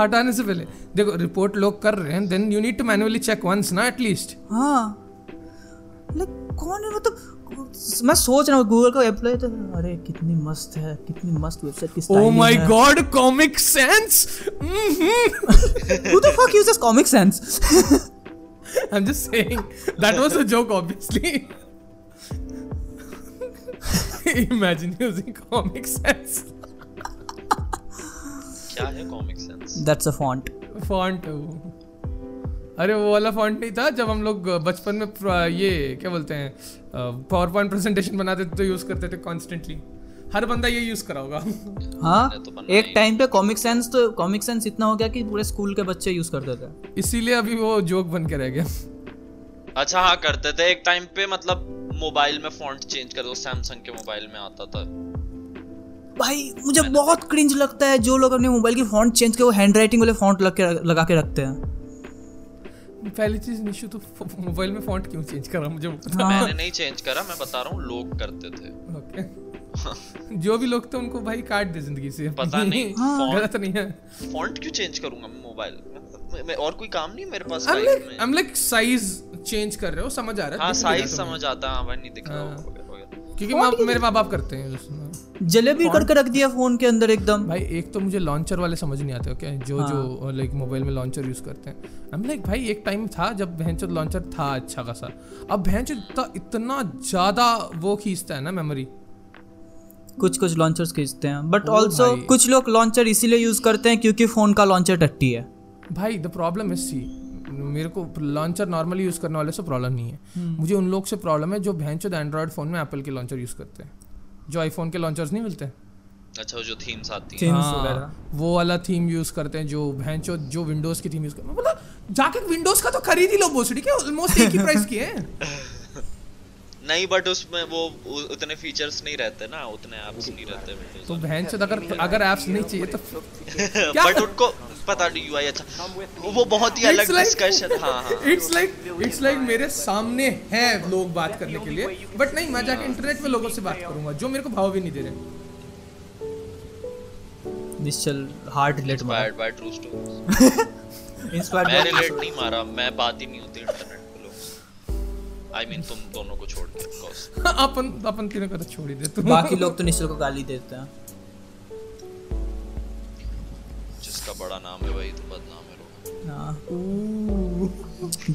हटाने से पहले। देखो रिपोर्ट लोग कर रहे हैं then you need to manually check once ना एटलीस्ट हाँ। लाइक कौन है मतलब मैं सोच रहा हूँ गूगल का एम्प्लॉय तो अरे कितनी मस्त है कितनी मस्त वेबसाइट किस ओ my god comic sans who the fuck uses comic sans I am just saying that was a joke obviously imagine using comic sans क्या है comic sans That's a font. Font अरे वो वाला फॉन्ट नहीं था जब हम लोग बचपन में ये क्या बोलते हैं पावर पॉइंट प्रेजेंटेशन बनाते थे तो यूज़ करते थे कॉन्स्टेंटली हर बंदा ये यूज़ करा होगा। हाँ तो एक टाइम पे कॉमिक सेंस तो कॉमिक सेंस इतना हो गया कि पूरे स्कूल के बच्चे यूज़ करते थे। इसीलिए अभी वो जोक बन के रह गया। अच्छा हाँ करते थे एक टाइम पे मतलब मोबाइल में फॉन्ट चेंज कर दो सैमसंग के मोबाइल में आता था। भाई मुझे बहुत क्रिंज लगता है जो लोग अपने मोबाइल की फॉन्ट चेंज के वो हैंड राइटिंग वाले फॉन्ट लग के लगा के रखते हैं। पहली चीज़ निशु तो मोबाइल में फॉन्ट क्यों चेंज करा मुझे हाँ। मैंने नहीं चेंज करा मैं बता रहा हूँ लोग करते थे। ओके जो भी लोग थे उनको भाई काट दे ज़िंदगी से। पता नहीं, <laughs> हाँ। गलत नहीं है। फॉन्ट क्यों चेंज करूँगा मैं मोबाइल में और कोई काम नहीं मेरे पास I'm लाइफ like में I'm like साइज़ चेंज कर रहे हो समझ आ रहा है? हाँ साइज़ समझ आता है हाँ भाई नहीं दिख रहा हाँ। क्योंकि मेरे माँ बाप करते हैं उसमें। जलेबी करके रख दिया फ़ोन के अंदर एकदम। भाई एक तो मुझे लॉन्चर वाले समझ नहीं आते ओके जो हाँ। जो लाइक मोबाइल में लॉन्चर यूज़ करते हैं। आई एम लाइक भाई एक टाइम था जब भैंचो लॉन्चर था अच्छा खासा। अब भैंचो इतना इतना ज़्यादा वो खींचता है ना मेमोरी कुछ कुछ लॉन्चर्स खींचते हैं बट ऑल्सो कुछ लोग लॉन्चर इसीलिए यूज़ करते हैं क्योंकि फ़ोन का लॉन्चर टट्टी है। भाई द प्रॉब्लम इज़ सी मेरे को लॉन्चर नॉर्मली यूज़ करने वाले से प्रॉब्लम नहीं है। हम्म। मुझे उन लोग से प्रॉब्लम है जो भैंचो एंड्रॉयड फ़ोन में एप्पल के लॉन्चर यूज़ करते हैं। जो आईफोन के लॉन्चर्स नहीं मिलते? अच्छा वो जो थीम्स आती हैं। हाँ, वो वाला थीम यूज़ करते हैं जो भैंचो जो विंडोज़ की थीम यूज़ करते हैं मतलब जाके विंडोज़ का तो खरीद ही लो बोसड़ी। के ऑलमोस्ट एक ही प्राइस की है? <laughs> नहीं बट उसमें वो उतने फीचर्स नहीं रहते ना उतने एप्स नहीं रहते तो बहन से अगर अगर ऐप्स नहीं चाहिए तो बट <laughs> <laughs> उनको पता नहीं यूआई अच्छा। वो बहुत ही अलग डिस्कशन हाँ हाँ इट्स लाइक इट्स लाइक मेरे सामने है लोग बात करने के लिए बट नहीं मैं जाके इंटरनेट पे लोगों से बात करूँगा जो मेरे को भाव भी नहीं दे रहे। Nishchal hard relate inspired by true stories inspired मैं रिलेट नहीं मारा मैं बात ही नहीं होती इंटरनेट आई मीन तुम दोनों को छोड़ के of course. अपन अपन तीनों को तो छोड़ ही दे तू बाकी लोग तो निश्चल को गाली देते हैं। जिसका बड़ा नाम है वही तो बदनाम है लोग। हाँ।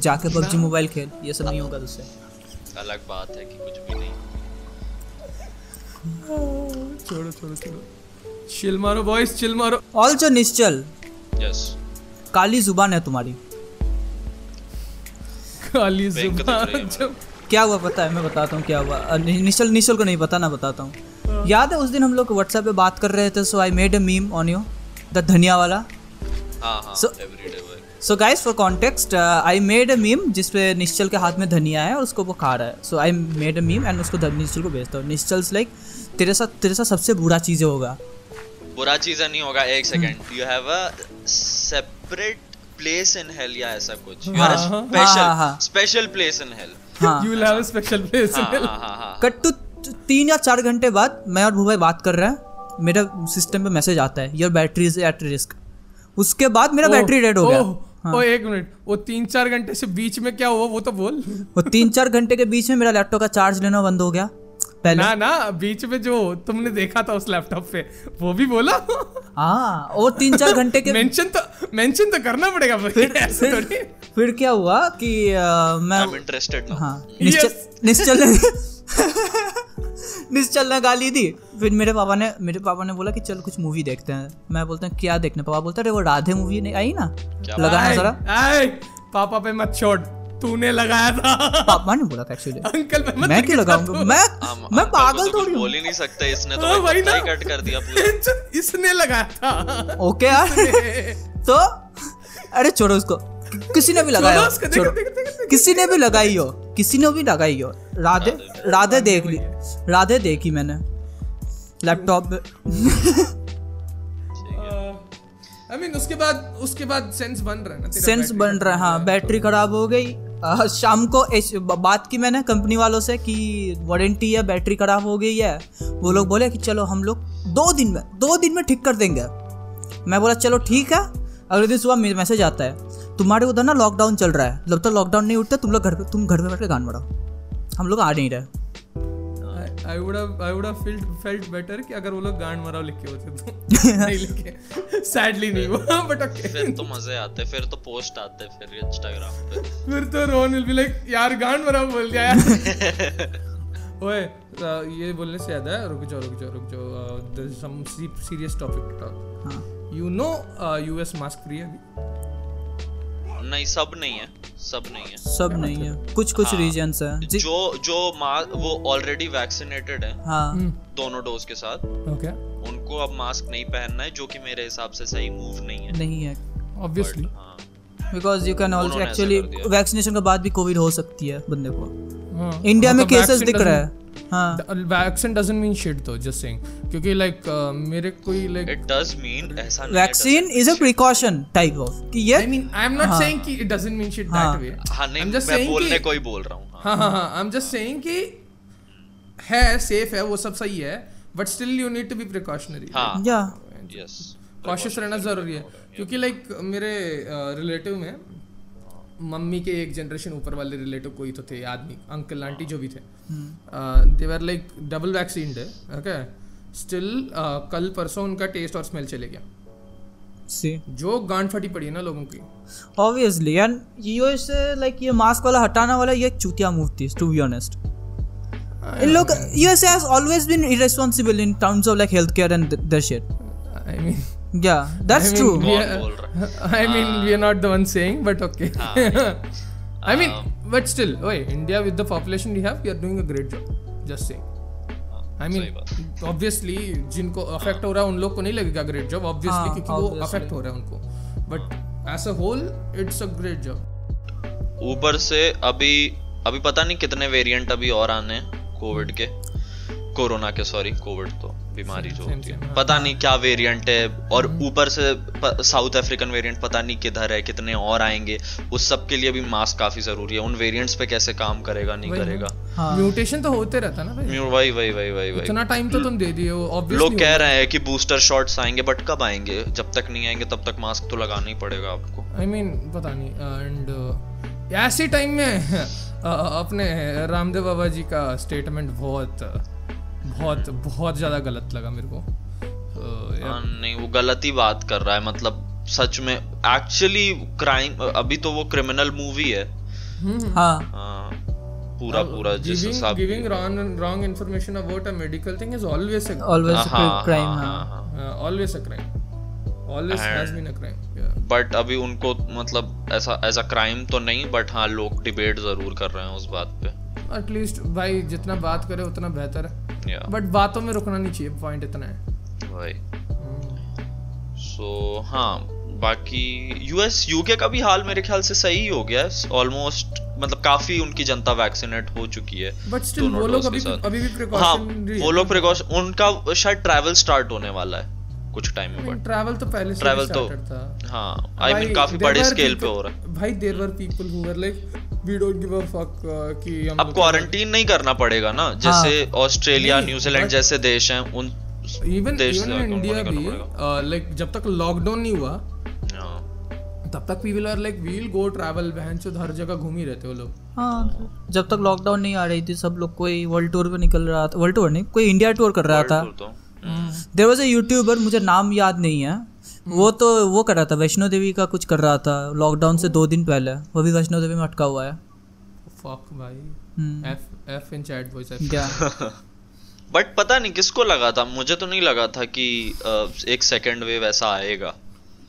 <laughs> जाके पबजी मोबाइल खेल ये सब नहीं होगा तुझसे। अलग बात है कि कुछ भी नहीं। <laughs> छोड़ो छोड़ो छोड़ो। चिल मारो बॉयज़ चिल मारो। ऑल्सो निश्चल यस काली ज़ुबान है तुम्हारी। काली ज़ुबान जब क्या हुआ पता है? मैं बताता हूँ क्या हुआ। नि- निश्चल निश्चल को नहीं पता ना बताता हूँ। याद है उस दिन हम लोग व्हाट्सएप पे बात कर रहे थे so I made a meme on you the धनिया वाला। हाँ हाँ so guys for context I made a meme जिसपे निश्चल के हाथ में धनिया है और उसको वो खा रहा है। So I made a meme and उसको निश्चल को भेजता हूँ। निश्चल्स लाइक तेरे साथ तेरे साथ सबसे बुरा चीज़ होगा। बुरा चीज़ नहीं होगा एक second you have a separate place in hell या ऐसा कुछ। यू आर हाँ, हाँ, स्पेशल हाँ, हाँ। स्पेशल प्लेस इन हेल हाँ। You will have a special place हाँ हाँ हाँ हाँ। कट टू तीन या चार घंटे बाद मैं और भूभाई बात कर रहे हैं मेरा सिस्टम पे मैसेज आता है your battery is at risk उसके बाद मेरा बैटरी डेड हो गया। हाँ। ओ एक मिनट। वो तीन चार घंटे से बीच में क्या हुआ वो तो बोल। वो तीन चार घंटे के बीच में मेरा लैपटॉप का चार्ज लेना बंद हो गया। पहले ना ना बीच में जो तुमने देखा था उस लैपटॉप पे वो भी बोला? हाँ और तीन चार घंटे के मेंशन तो मेंशन तो करना पड़ेगा ऐसे फिर फिर क्या हुआ कि अ, मैं इंटरेस्टेड हाँ निश्चल Yes. निश्चल ने निश्चल ने गाली दी। फिर मेरे पापा ने मेरे पापा ने बोला कि चल कुछ मूवी देखते हैं। मैं बोलता हूँ क्या देखने पापा बोलते अरे वो राधे मूवी नहीं आई ना? लगाना आए, जरा। पापा पे मत छोड़। तूने लगाया था। पापा ने बोला था एक्चुअली अंकल मत मैं क्यों लगाऊँगा मैं मैं पागल तो थोड़ी हूँ। बोल ही नहीं सकते इसने तो हाँ, भाई वही ना। कट कर दिया पूरा। <laughs> इसने लगाया था। ओके यार। तो अरे छोड़ो उसको। किसी ने भी लगाया छोड़ो हो, उसको, देखो, छोड़ो। देखो, देखो, देखो। किसी ने भी लगाई हो। किसी ने भी लगाई हो। राधे राधे देख। ली। राधे देखी मैंने। लैपटॉप पे। आई मीन उसके बाद उसके बाद सेंस बन रहा है ना सेंस बन रहा है हाँ बैटरी खराब हो गई। शाम को एस- बात की मैंने कंपनी वालों से कि वारंटी है, बैटरी खराब हो गई है। वो लोग बोले कि चलो हम लोग दो दिन में, दो दिन में ठीक कर देंगे। मैं बोला, चलो ठीक है, अगले दिन सुबह मैसेज आता है, तुम्हारे उधर ना लॉकडाउन चल रहा है। जब तक लॉकडाउन नहीं उठता, तुम लोग घर तुम घर पर बैठ के गान बढ़ाओ हम लोग आ नहीं रहे। I would have I would have field felt better कि अगर वो लोग गांड मराओ लिखे होते तो। <laughs> नहीं लिखे। सैडली नहीं हुआ बट ओके फिर तो मज़े आते फिर तो पोस्ट आते फिर इंस्टाग्राम पे। फिर तो रोहन विल बी लाइक यार गांड मराओ बोल दिया यार। <laughs> ओए ये बोलने से याद है रुक जाओ रुक जाओ रुक जाओ there is some serious topic to talk you know US mask free है अभी? नहीं सब नहीं है सब नहीं है। सब नहीं है। कुछ कुछ हाँ। रीजन्स है। जो। जो मा- वो ऑलरेडी वैक्सीनेटेड है हाँ। दोनों डोज के साथ ओके उनको अब मास्क नहीं पहनना है जो कि मेरे हिसाब से सही मूव नहीं है। नहीं है। ऑब्वियसली हाँ। Because you can also actually vaccination के बाद भी कोविड हो सकती है बंदे को। हाँ। इंडिया में केसेस दिख रहा है हाँ। वैक्सीन डजंट मीन शिट तो जस्ट सेइंग क्योंकि लाइक मेरे कोई लाइक इट डज मीन ऐसा नहीं vaccine is a precaution type of कि ये I mean I am not. Saying कि it doesn't mean shit. That way हाँ नहीं मैं saying बोलने कि- ही बोल रहा हूँ हाँ। हाँ हाँ हाँ आई एम जस्ट सेइंग कि है सेफ़ है वो सब सही है but still you need to be precautionary हाँ। या। यस कॉशियस रहना ज़रूरी है। क्योंकि लाइक मेरे रिलेटिव में मम्मी के एक जनरेशन ऊपर वाले रिलेटिव कोई तो थे आदमी अंकल आंटी जो भी थे। They were like double vaccine है ओके स्टिल कल परसों उनका टेस्ट और स्मेल चले गया। सी जो गांड फटी पड़ी है ना लोगों की। ऑब्वियसली एंड यूएस लाइक ये मास्क वाला हटाना वाला ये चूतिया मूव थी टू बी ऑनेस्ट इन लोग US has always been irresponsible in terms of like health care and their shit I mean yeah that's I mean, true we are- I mean, uh, we are not the one saying, but okay. Uh, yeah. I mean, um, but still, wait, India with the population we have, we are doing a great job. Just saying. I mean, सही obviously, जिनको affect हो रहा है उन लोग को नहीं लगेगा ग्रेट जॉब ऑब्वियसली हाँ, क्योंकि वो अफेक्ट हो रहा है उनको but as a whole it's a great job ऊपर से अभी अभी पता नहीं कितने वेरिएंट अभी और आने हैं कोविड के कोरोना के सॉरी कोविड तो बीमारी जो होती है। हाँ। पता नहीं क्या वेरिएंट है और ऊपर से साउथ अफ्रीकन वेरिएंट पता नहीं किधर है कितने और आएँगे उस सब के लिए भी मास्क काफ़ी ज़रूरी है। उन वेरिएंट्स पे कैसे काम करेगा नहीं करेगा। हाँ। म्यूटेशन तो होते रहता है ना भाई। वही वही वही वही वही। इतना टाइम तो तुम दे दिए हो लोग कह रहे हैं कि बूस्टर शॉट्स आएँगे बट कब आएँगे? जब तक नहीं आएँगे तब तक मास्क तो लगाना ही पड़ेगा आपको। आई मीन पता नहीं एंड ऐसे टाइम में <laughs> अपने रामदेव बाबा जी का स्टेटमेंट बहुत बहुत बहुत ज़्यादा गलत लगा मेरे को। So, yeah. हाँ, नहीं वो गलत ही बात कर रहा है मतलब सच में एक्चुअली क्राइम अभी तो वो क्रिमिनल मूवी है। हाँ। हाँ, पूरा पूरा जिस हिसाब giving wrong wrong information about a medical thing is always a always हाँ, क्राइम हाँ, हाँ हाँ, हाँ। uh, always a crime always has been a crime yeah. But अभी उनको मतलब ऐसा एज अ क्राइम तो नहीं बट हाँ लोग डिबेट ज़रूर कर रहे हैं उस बात पे। एटलीस्ट भाई जितना बात करे उतना बेहतर है। बट बातों में रुकना नहीं चाहिए पॉइंट इतना है। वही। सो हाँ बाकी यूएस यूके का भी हाल मेरे ख्याल से सही हो गया है। ऑलमोस्ट मतलब काफ़ी उनकी जनता वैक्सीनेट हो चुकी है। बट स्टिल वो लोग अभी अभी भी हाँ प्रिकॉशन वो लोग प्रिकॉशन उनका शायद ट्रैवल स्टार्ट होने वाला है कुछ टाइम में बट ट्रैवल तो पहले से Travel तो- था। हाँ आई मीन भाई, काफ़ी बड़े स्केल पे हो रहा है। भाई there were people who were like we don't give a fuck कि हम अब क्वारंटीन नहीं करना पड़ेगा ना? जैसे ऑस्ट्रेलिया नहीं, न्यूजीलैंड जैसे देश हैं उन इवन इवन से इंडिया नहीं भी लाइक जब तक लॉकडाउन नहीं हुआ हाँ, तब तक people are like we'll go travel बहन चो हर जगह घूम ही रहते हो लोग। हाँ जब तक लॉकडाउन नहीं आ रही थी सब लोग कोई वर्ल्ड टूर पे निकल रहा था वर्ल्ड टूर नहीं कोई इंडिया टूर कर रहा था। देर वॉज़ अ यूट्यूबर मुझे नाम याद नहीं है वो तो वो कर रहा था वैष्णो देवी का कुछ कर रहा था लॉकडाउन से दो दिन पहले वो भी वैष्णो देवी में अटका हुआ है। फक भाई। F F in chat voice क्या? बट <laughs> पता नहीं किसको लगा था मुझे तो नहीं लगा था कि एक सेकेंड वेव ऐसा आएगा।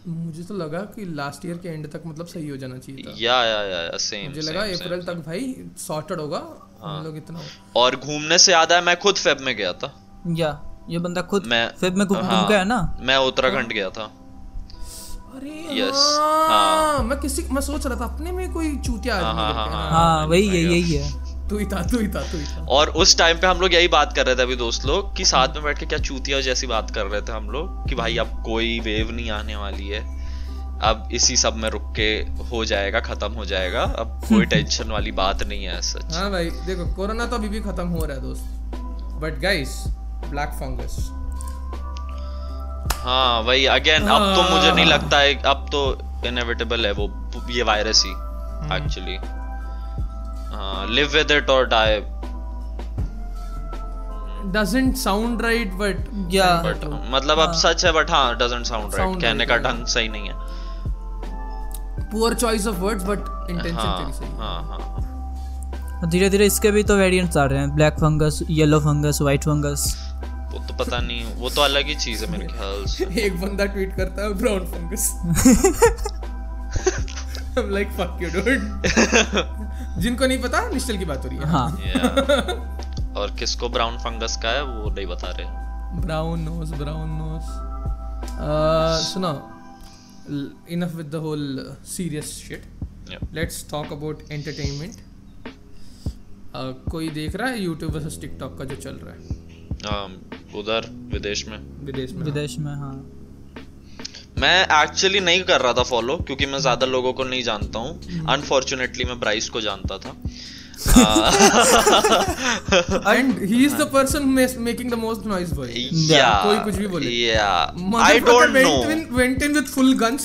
मुझे तो लगा कि लास्ट ईयर के एंड तक मतलब सही हो जाना चाहिए था। या या या, या सेम मुझे लगा अप्रैल तक भाई सॉर्टेड होगा हम लोग इतना। और घूमने से याद आया मैं खुद फेब में गया था। या ये बंदा खुद मैं फेब में घूम हाँ, घूम गया ना? मैं उत्तराखंड गया था। अरे Yes, हाँ। मैं किसी मैं सोच रहा था अपने में कोई चूतिया आदमी हाँ, करके, हाँ, हाँ वही है यही है। तू ही था तू ही था तू ही था। और उस टाइम पे हम लोग यही बात कर रहे थे अभी दोस्त लोग कि साथ में बैठ के क्या चूतिया जैसी बात कर रहे थे हम लोग कि भाई अब कोई वेव नहीं आने वाली है। अब इसी सब में रुक के हो जाएगा खत्म हो जाएगा। अब कोई <laughs> टेंशन वाली बात नहीं है सच। हाँ भाई देखो कोरोना तो अभी भी खत्म हो रहा है दोस्त। बट गाइस ब्लैक फंगस हाँ वही अगेन अब तो मुझे नहीं लगता है अब तो इनएविटेबल है वो ये वायरस ही एक्चुअली हाँ लिव विद इट और die doesn't sound right but yeah but मतलब अब सच है बट हाँ डजंट साउंड राइट Sound कहने right, का हाँ। ढंग सही नहीं है। Poor choice of words but intention हाँ तेरी सही हाँ। हाँ धीरे धीरे इसके भी तो वेरिएंट्स आ रहे हैं। Black fungus yellow fungus white fungus वो तो पता नहीं वो तो अलग ही चीज़ है मेरे ख्याल से। <laughs> एक बंदा ट्वीट करता है brown fungus <laughs> I'm like fuck you dude. जिनको नहीं पता निश्चल की बात हो रही है। हाँ। Yeah. और किसको ब्राउन फंगस का है वो नहीं बता रहे। Brown nose brown nose Uh, सुनो enough with the whole serious shit Yeah. Let's talk about entertainment Uh, कोई देख रहा है यूट्यूब वर्सेस टिकटॉक का जो चल रहा है? उधर विदेश में। विदेश में विदेश में हाँ। मैं एक्चुअली नहीं कर रहा था फॉलो क्योंकि मैं ज़्यादा लोगों को नहीं जानता हूँ। हम्म। अनफॉर्चुनेटली मैं ब्राइस को जानता था। And he. Is the person making the most noise भाई या कोई कुछ भी बोले। went in with full guns.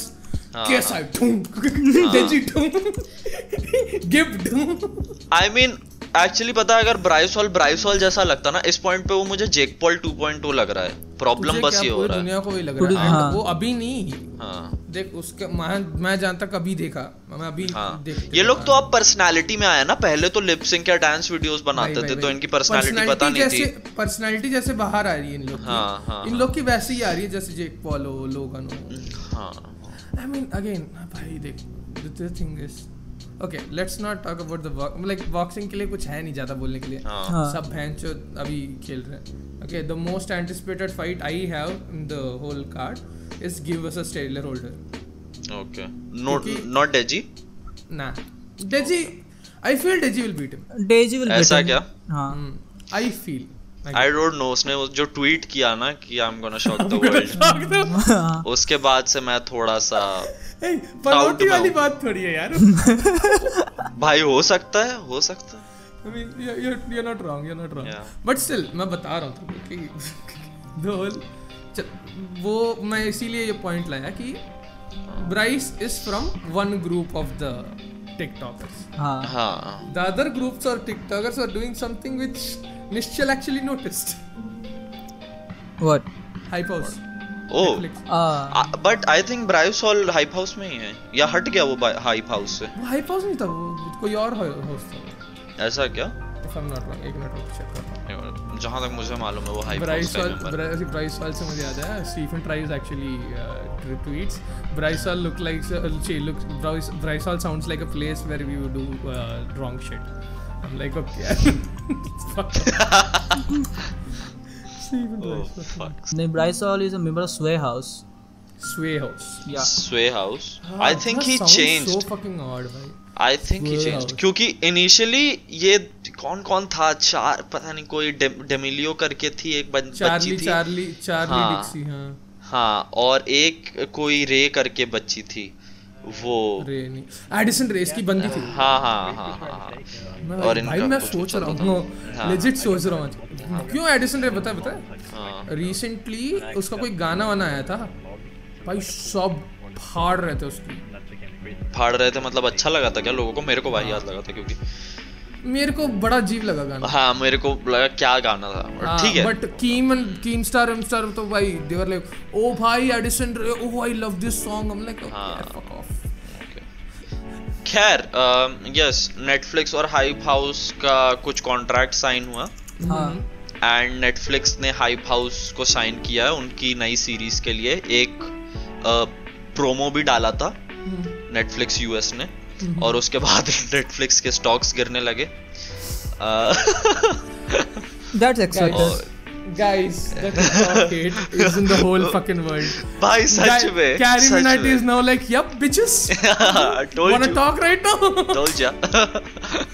हाँ। <laughs> <laughs> एक्चुअली पता है अगर ब्राइसॉल ब्राइसॉल जैसा लगता ना इस पॉइंट पे वो मुझे जेक पॉल 2.2 लग रहा है। प्रॉब्लम बस ये हो रहा है। दुनिया को वही लग रहा है। हाँ। वो अभी नहीं। हाँ। देख उसके मैं मैं जानता कभी देखा। मैं अभी हाँ। देख ये लोग तो अब पर्सनालिटी में आया ना पहले तो लिप सिंक या डांस वीडियोस बनाते थे तो इनकी पर्सनालिटी पता नहीं थी। पर्सनालिटी जैसे बाहर आ रही है इन लोग की। हाँ, हाँ, इन लोग की वैसे ही आ रही है जैसे जेक पॉल हो लोगन हो। हाँ। आई मीन अगेन भाई देख the thing is okay let's not talk about the like boxing के लिए कुछ है नहीं ज़्यादा बोलने के लिए। हाँ। हाँ। सब भैंस जो अभी खेल रहे हैं। Okay the most anticipated fight I have in the whole card is give versus Tayler Holder okay not not Deji ना Deji I feel Deji will beat him Deji will ऐसा क्या? हाँ। I feel I don't know उसने जो tweet किया ना कि I am gonna shock the world हाँ। उसके बाद से मैं थोड़ा सा पनौटी वाली बात थोड़ी है यार। <laughs> भाई हो सकता है हो सकता है। I mean, you're, you're, you're not wrong, you're not wrong. Yeah. But still, मैं बता रहा हूँ कि <laughs> the whole च- वो मैं इसीलिए ये पॉइंट लाया कि Bryce is from one group of the TikTokers हाँ। हाँ। द अदर ग्रुप्स और TikTokers are doing something which Nishchal actually noticed what Hype House but I think Bryce Hall Hype House में ही है. या हट गया वो हाइप हाउस से. वो हाइप हाउस नहीं था वो कोई और हाउस था. ऐसा क्या? If I am not wrong एक मिनट रुक चेक कर. जहाँ तक मुझे मालूम है वो हाइप हाउस ब्राइस का ब्राइस वाल से मुझे याद है Stephen tries actually tweets Bryce Hall look like she look Bryce Bryce Hall sounds like a place where we would do wrong shit I am like okay Stephen Oh, fuck. नहीं Bryce Hall is a member of Sway House Sway House या Sway House. Ah, I think he changed. So fucking odd, भाई. I think he Sway changed. House. क्योंकि initially ये कौन कौन था चार पता नहीं कोई डेमिलियो करके थी एक बन- बच्ची थी चार्ली चार्ली हाँ। डिक्सी हाँ हाँ और एक कोई रे करके बच्ची थी वो रे नहीं एडिसन रेस की बंदी थी हाँ हाँ हाँ हाँ हाँ मैं और भाई मैं सोच रहा रहा हूँ हाँ। लेजिट सोच रहा हूँ क्यों एडिसन रे बता बता हाँ। रिसेंटली उसका कोई गाना वाना आया था? भाई सब फाड़ रहे थे उसकी। फाड़ रहे थे मतलब अच्छा लगा था क्या? लोगों को मेरे को भाई याद लगा था क्योंकि। मेरे को बड़ा अजीब लगा गाना। हाँ मेरे को लगा क्या गाना था। But ठीक है। But Keem Keemstar M star तो भाई देवर लाइक ओ भाई Addison Rae oh I love this song I am like हाँ। फक ऑफ़ खैर यस नेटफ्लिक्स और हाइप हाउस का कुछ कॉन्ट्रैक्ट साइन हुआ। हाँ। एंड नेटफ्लिक्स ने हाइप हाउस को साइन किया है उनकी नई सीरीज़ के लिए। एक प्रोमो भी डाला था हम्म। नेटफ्लिक्स यूएस ने। हम्म। और उसके बाद <laughs> नेटफ्लिक्स के स्टॉक्स गिरने लगे। दैट्स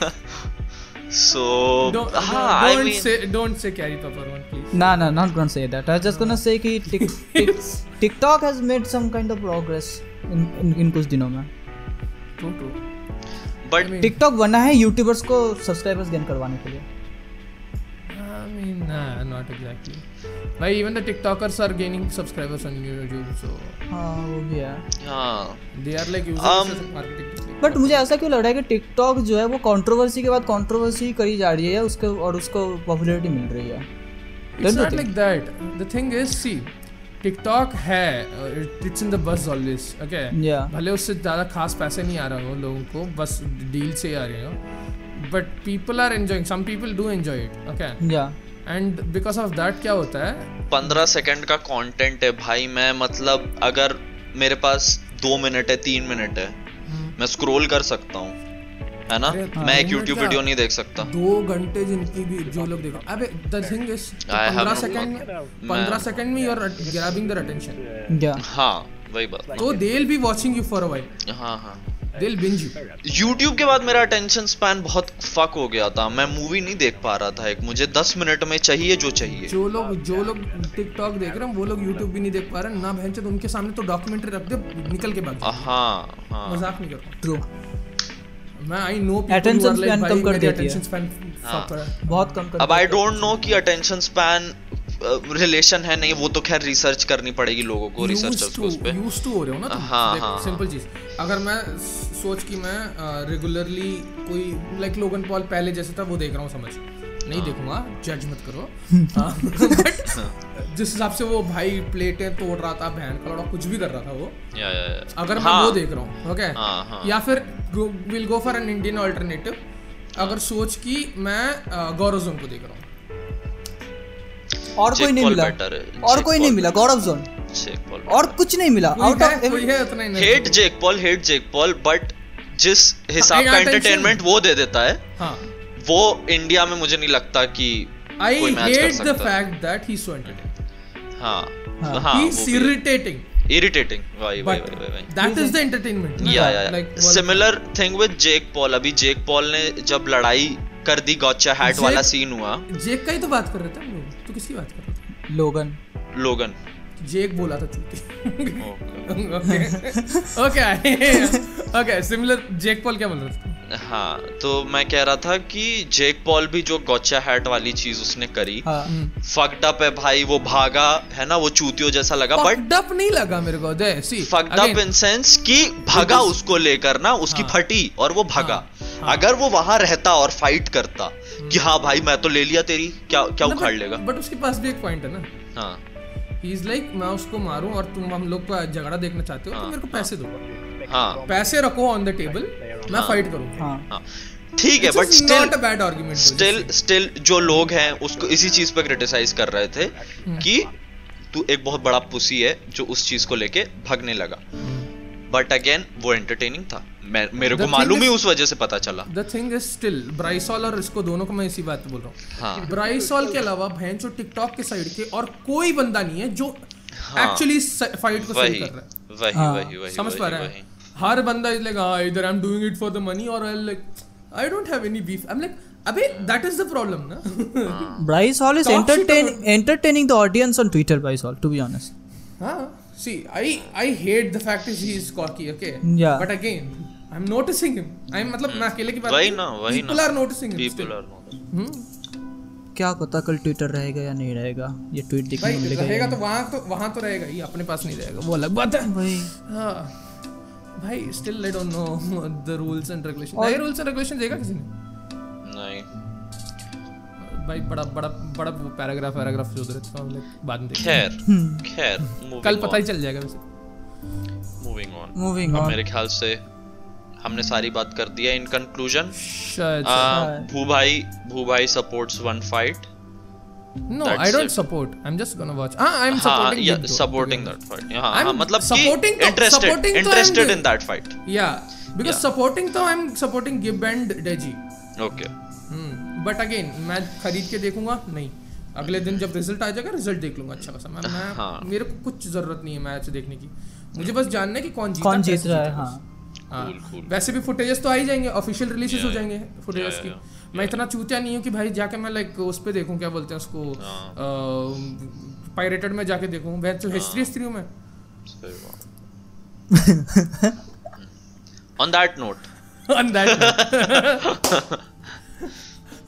<laughs> <laughs> so don't, हाँ don't I mean say don't say Carrie Peppermint please No, no, not gonna say that. I was just gonna say कि टिक, tick, TikTok has made some kind of progress in in, in कुछ दिनों में. true true but mean- TikTok बना है YouTubers को subscribers gain करवाने के लिए. I mean nah not exactly like even the TikTokers are gaining subscribers on YouTube so हाँ वो भी है. हाँ they are like using Um, this as a marketing but मुझे ऐसा क्यों लग रहा है कि टिकटॉक जो है वो कंट्रोवर्सी के बाद कंट्रोवर्सी करी जा रही है उसके और उसको पॉपुलैरिटी मिल रही है? थिंग इज़ सी टिकटॉक है it's in the buzz always okay भले उससे ज़्यादा खास पैसे नहीं आ रहे हो लोगों को बस डील से आ रहे हो but people are enjoying some people do enjoy it okay या एंड बिकॉज़ ऑफ़ क्या होता है? पंद्रह सेकेंड का कॉन्टेंट है भाई मैं मतलब अगर मेरे पास दो मिनट है तीन मिनट है मैं स्क्रॉल कर सकता हूँ है ना? अरे, मैं एक YouTube वीडियो नहीं देख सकता। दो घंटे जिनकी भी जो लोग देखो। अबे the thing is I have पंद्रह no- सेकंड में पंद्रह सेकंड में you are grabbing their attention या हाँ वही बात। तो they will be watching you for a while हाँ हाँ। दे विल बिंज YouTube के बाद मेरा अटेंशन स्पैन बहुत फक हो गया था। मैं मूवी नहीं देख पा रहा था एक। मुझे दस मिनट में चाहिए जो चाहिए। जो लोग जो लोग टिकटॉक देख रहे हैं वो लोग यूट्यूब भी नहीं देख पा रहे ना बहन चोद उनके सामने तो डॉक्यूमेंट्री रख दे निकल के बाद हाँ हाँ। मज़ाक नहीं कर। रहा True. मैं आई नो Attention span कम कर देती है। Attention span. बहुत कम कर अब आई डोंट नो कि अटेंशन स्पैन रिलेशन है नहीं वो तो खैर रिसर्च करनी पड़ेगी लोगों को रिसर्चर्स को उस पे। यूज़ टू हो रहे हो ना तुम? हाँ, देख, हाँ, सिंपल चीज़। अगर मैं सोच कि मैं रेगुलरली कोई लाइक लोगन पॉल पहले जैसे था वो देख रहा हूँ समझ। नहीं हाँ। देखूँगा जज मत करो। <laughs> बट <laughs> जिस हिसाब से वो भाई प्लेटें तोड़ रहा था बहन का लौड़ा कुछ भी कर रहा था वो। या या या। अगर मैं हाँ, वो देख रहा हूँ ओके हाँ, हाँ। या फिर will go for an Indian alternative अगर सोच कि मैं गौरव जोन को देख रहा हूँ। और कोई नहीं मिला और कोई नहीं Paul मिला गौरव जोन और कुछ नहीं मिला आउट ऑफ़ है? Hate Jake Paul hate Jake Paul but जिस हिसाब का एंटरटेनमेंट वो दे देता है हाँ वो इंडिया में मुझे नहीं लगता कि मैच कर hate the सकता है। fact that he's so entertaining. हाँ हाँ। हाँ he's irritating. इरिटेटिंग वही वही But वही वही that is the entertainment. या या Like, वो- similar thing with Jake Paul अभी जेक पॉल ने जब लड़ाई कर दी गौचा हैट वाला सीन हुआ। जेक का ही तो बात कर रहे थे हम लोग। तो किसकी बात कर रहे थे? लोगन। लोगन। जेक बोला था चूती okay okay okay similar Jake Paul क्या बोल रहे थे हाँ तो मैं कह रहा था कि जेक पॉल भी जो गॉचा हैट वाली चीज़ उसने करी हाँ फक्ड अप है भाई वो भागा है ना वो चूतियों जैसा लगा बट up नहीं लगा मेरे को फक्ड अप इन सेंस कि भागा उसको लेकर ना उसकी हाँ। फटी और वो भागा। हाँ। अगर वो वहाँ रहता और फाइट करता कि हाँ भाई मैं तो ले लिया तेरी क्या क्या उखाड़ लेगा? बट उसके पास भी एक पॉइंट है ना। हाँ ही। इज़ लाइक मैं उसको मारूं और तुम हम लोग का झगड़ा देखना चाहते हो तो हाँ, मेरे को पैसे दो। हाँ। पैसे रखो ऑन द टेबल मैं फाइट करूँ हाँ। हाँ। ठीक है but still bad argument still still जो लोग हैं उसको इसी चीज़ पर क्रिटिसाइज कर रहे थे हम्म। कि तू एक बहुत बड़ा पुसी है जो उस चीज़ को लेके भगने लगा। बट अगेन वो एंटरटेनिंग था। मेरे को मालूम ही उस वजह से पता चला। The thing is still Bryce Hall और इसको दोनों को मैं इसी बात बोल रहा हूँ। हाँ। ब्राइसॉल के अलावा भैंस जो टिकटॉक के साइड के और कोई बंदा नहीं है जो हाँ। एक्चुअली फाइट को सही कर रहा है। वही हाँ। वही वही समझ पा रहा है? हर बंदा इज़ लाइक हाँ इधर I am doing it for the money और I like I don't have any beef I am like अबे दैट इज़ द प्रॉब्लम ना? Bryce Hall is Talk shit entertain, about- entertaining the audience on Twitter, Bryce Hall, to be honest. हाँ। See I I hate the fact is he is cocky okay? Yeah. but again I'm noticing him. I'm मतलब मैं अकेले की बात वही ना वही people ना। are noticing him people still. are not. हम्म क्या पता कल ट्विटर रहेगा या नहीं रहेगा ये ट्वीट देखने भाई को मिलेगा रहेगा तो। वहाँ तो वहाँ तो रहेगा ही अपने पास नहीं रहेगा। वो अलग बात है। वही हाँ। भाई still I don't know the rules and regulation नए रूल्स एंड रेगुलेशन देगा किसी ने? नहीं। भाई बड़ा बड़ा बड़ा वो पैराग्राफ पैराग्राफ जो उधर तो हम लोग बाद में खैर खैर हम्म। कल पता ही चल जाएगा वैसे। मूविंग ऑन मूविंग ऑन मेरे ख्याल से हमने सारी बात कर दिया इन कंक्लूजन शायद भू भाई भू भाई supports one fight no that's I don't it. Support I am just gonna watch हाँ आई एम हाँ सपोर्टिंग या सपोर्टिंग दैट फाइट हाँ हाँ I'm मतलब कि supporting तो- इंटरेस्टेड supporting तो I'm interested doing. In that fight या बिकॉज़ Yeah. सपोर्टिंग तो I am supporting Gib and Deji okay but again. मैं खरीद के देखूँगा? नहीं। अगले दिन जब रिज़ल्ट आ जाएगा रिज़ल्ट देख लूँगा अच्छा खासा। मैं मैं हाँ। मेरे को कुछ ज़रूरत नहीं है मैच देखने की। मुझे बस जानना है कि कौन जीता कौन जीत रहा है हाँ। हाँ। Cool, cool. वैसे भी फुटेजेस तो आ ही जाएँगे ऑफिशियल रिलीजेस हो जाएँगे फुटेजेस yeah, की। yeah, मैं इतना चूतिया नहीं हूँ कि भाई जाके मैं लाइक उस पे देखूँ क्या बोलते हैं उसको हाँ। पायरेटेड में जाके देखूँ। मैं तो हिस्ट्री हिस्ट्री हूँ मैं। On that note on that <laughs> <laughs>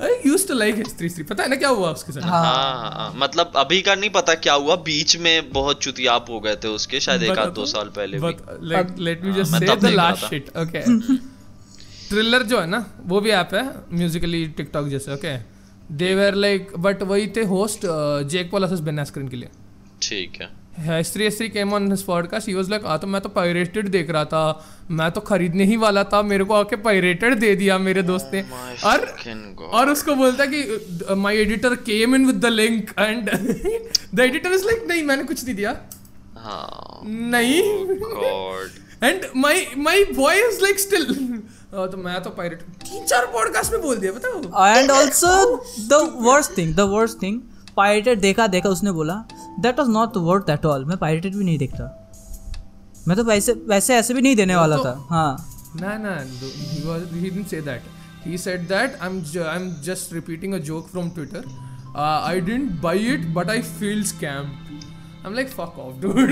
I used to like history history पता है ना क्या हुआ उसके साथ? हाँ। हाँ हाँ, मतलब अभी का नहीं पता क्या हुआ बीच में बहुत चुतियाप हो गए थे उसके शायद एक आध दो साल पहले भी। just मैं say तब the देख रहा last था। shit okay. <laughs> ट्रिलर जो है ना वो भी ऐप है म्यूजिकली टिकटॉक जैसे okay they were like but वही थे host Jake Paul versus Ben Askren के लिए। ठीक है। History history came on his podcast he was like ah तो मैं तो पायरेटेड देख रहा था। मैं तो खरीदने ही वाला था। मेरे को आके पायरेटेड दे दिया मेरे दोस्त ने। और God. और उसको बोलता है कि my editor came in with the link and the editor is like नहीं मैंने कुछ नहीं दिया। हाँ नहीं। God and my my boy is like still तो मैं तो पायरेट तीन चार पॉडकास्ट में बोल दिया बताओ। And also the worst thing the worst thing pirated देखा देखा उसने बोला that was not word that all मैं पायरेटेड भी नहीं देखता। मैं तो वैसे वैसे ऐसे भी नहीं देने तो वाला तो, था। हाँ। ना ना he was he didn't say that he said that I am I am just repeating a joke from Twitter I didn't buy it but I feel scam I am like fuck off dude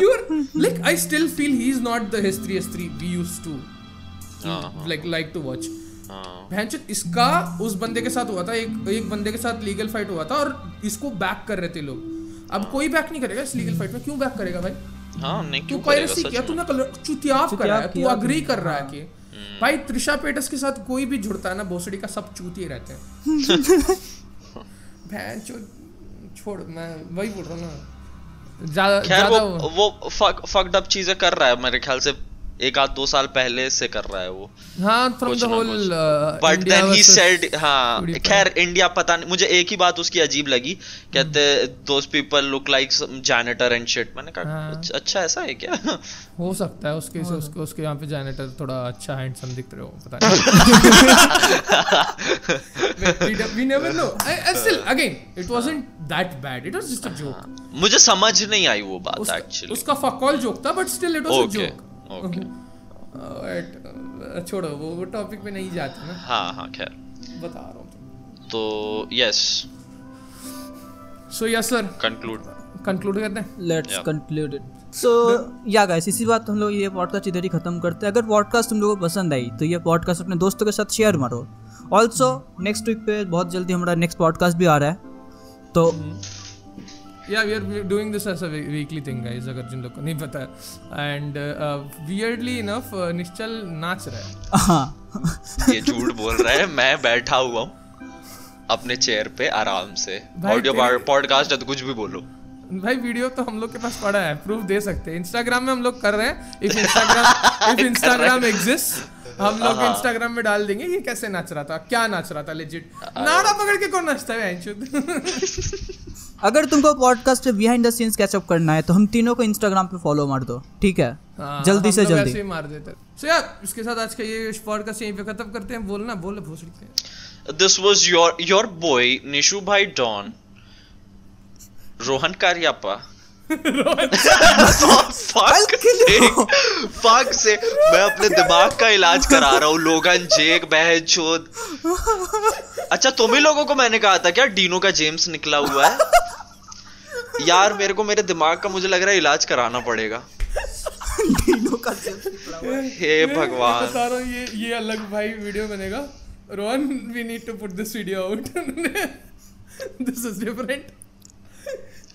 you are like I still feel he is not the history history we used to like like to watch हाँ। भैंचोद इसका उस बंदे के साथ हुआ था एक एक बंदे के साथ लीगल फाइट हुआ था और इसको बैक कर रहे थे लोग। अब कोई बैक नहीं करेगा इस लीगल फाइट में क्यों बैक करेगा भाई? हाँ नहीं क्यों पायरेसी किया? तूने कलर चुतियाप कर रहा है तू अग्री कर रहा है कि हम्म। भाई त्रिशा पेटस के साथ कोई भी जुड़ता है ना भोसड़ी का सब चूतिए रहते हैं। <laughs> भैं चो छोड़ मैं वही बोल रहा हूँ ना। ज़्यादा वो वो फक फक्ड अप चीज़ें कर रहा है मेरे ख्याल से। एक आध दो साल पहले से कर रहा है वो। हाँ from the whole but then he said हाँ खैर इंडिया पता नहीं मुझे एक ही बात उसकी अजीब लगी। कहते those people look like janitor and shit मैंने कहा हाँ। "अच्छा- अच्छा ऐसा है क्या? हो सकता है उसके से उसके उसके यहाँ पे जैनेटर थोड़ा अच्छा हैंडसम दिख रहे हो पता <laughs> नहीं। Know. I, I still again it wasn't that bad. It was just a joke. मुझे समझ नहीं आई वो बात एक्चुअली उसका फकॉल जोक था but still it was a joke okay छोड़ो वो वो टॉपिक पे नहीं जाते ना? हाँ हाँ खैर। बता रहा हूँ तो yes so yes sir conclude conclude करते हैं? लेट्स कंक्लूड इट सो या गाइस इसी बात हम लोग ये पॉडकास्ट इधर ही खत्म करते हैं। अगर पॉडकास्ट तुम लोगों को पसंद आई तो ये पॉडकास्ट अपने दोस्तों के साथ शेयर मारो। ऑल्सो नेक्स्ट वीक पे बहुत जल्दी हमारा नेक्स्ट पॉडकास्ट भी आ रहा है। तो या we are doing this as a weekly thing guys अगर जिन लोग को नहीं पता एंड वियर्डली इनफ निश्चल नाच रहा है. <laughs> ये झूठ बोल रहा है मैं बैठा हुआ हूँ अपने चेयर पे आराम से. ऑडियो पॉडकास्ट है तो कुछ भी बोलो. भाई वीडियो तो हम लोग के पास पड़ा है प्रूफ दे सकते हैं. इंस्टाग्राम में हम लोग कर रहे हैं. If Instagram if Instagram exist हम लोग हाँ। इंस्टाग्राम में डाल देंगे ये कैसे नाच रहा था? क्या नाच रहा था लेजिट नाड़ा पकड़ के कौन नाचता है <laughs> अगर तुमको पॉडकास्ट पे बिहाइंड द सीन्स कैचअप करना है तो हम तीनों को इंस्टाग्राम पे फॉलो मार दो ठीक है? हाँ, जल्दी से जल्दी। ऐसे ही मार देते सो यार इसके साथ आज का ये पॉडकास्ट यहीं पे खत्म करते हैं। बोलना बोल भोसड़ी के this was your your boy Nishu भाई डॉन रोहन कारियापा फक से मैं अपने दिमाग का इलाज करा रहा हूँ लोगन जेक बहन चोद अच्छा तुम ही लोगों को मैंने कहा था क्या डीनो का जेम्स निकला हुआ है? यार मेरे को मेरे दिमाग का मुझे लग रहा है इलाज कराना पड़ेगा। हे। भगवान। बता रहा हूँ ये ये अलग भाई वीडियो बनेगा। Rohan we need to put this video out this is different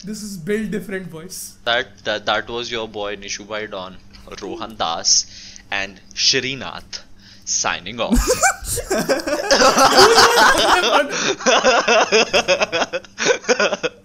This is very different voice. That that, that was your boy Nishu Don, Rohan Das, and Shrinath signing off. <laughs> <laughs> <laughs>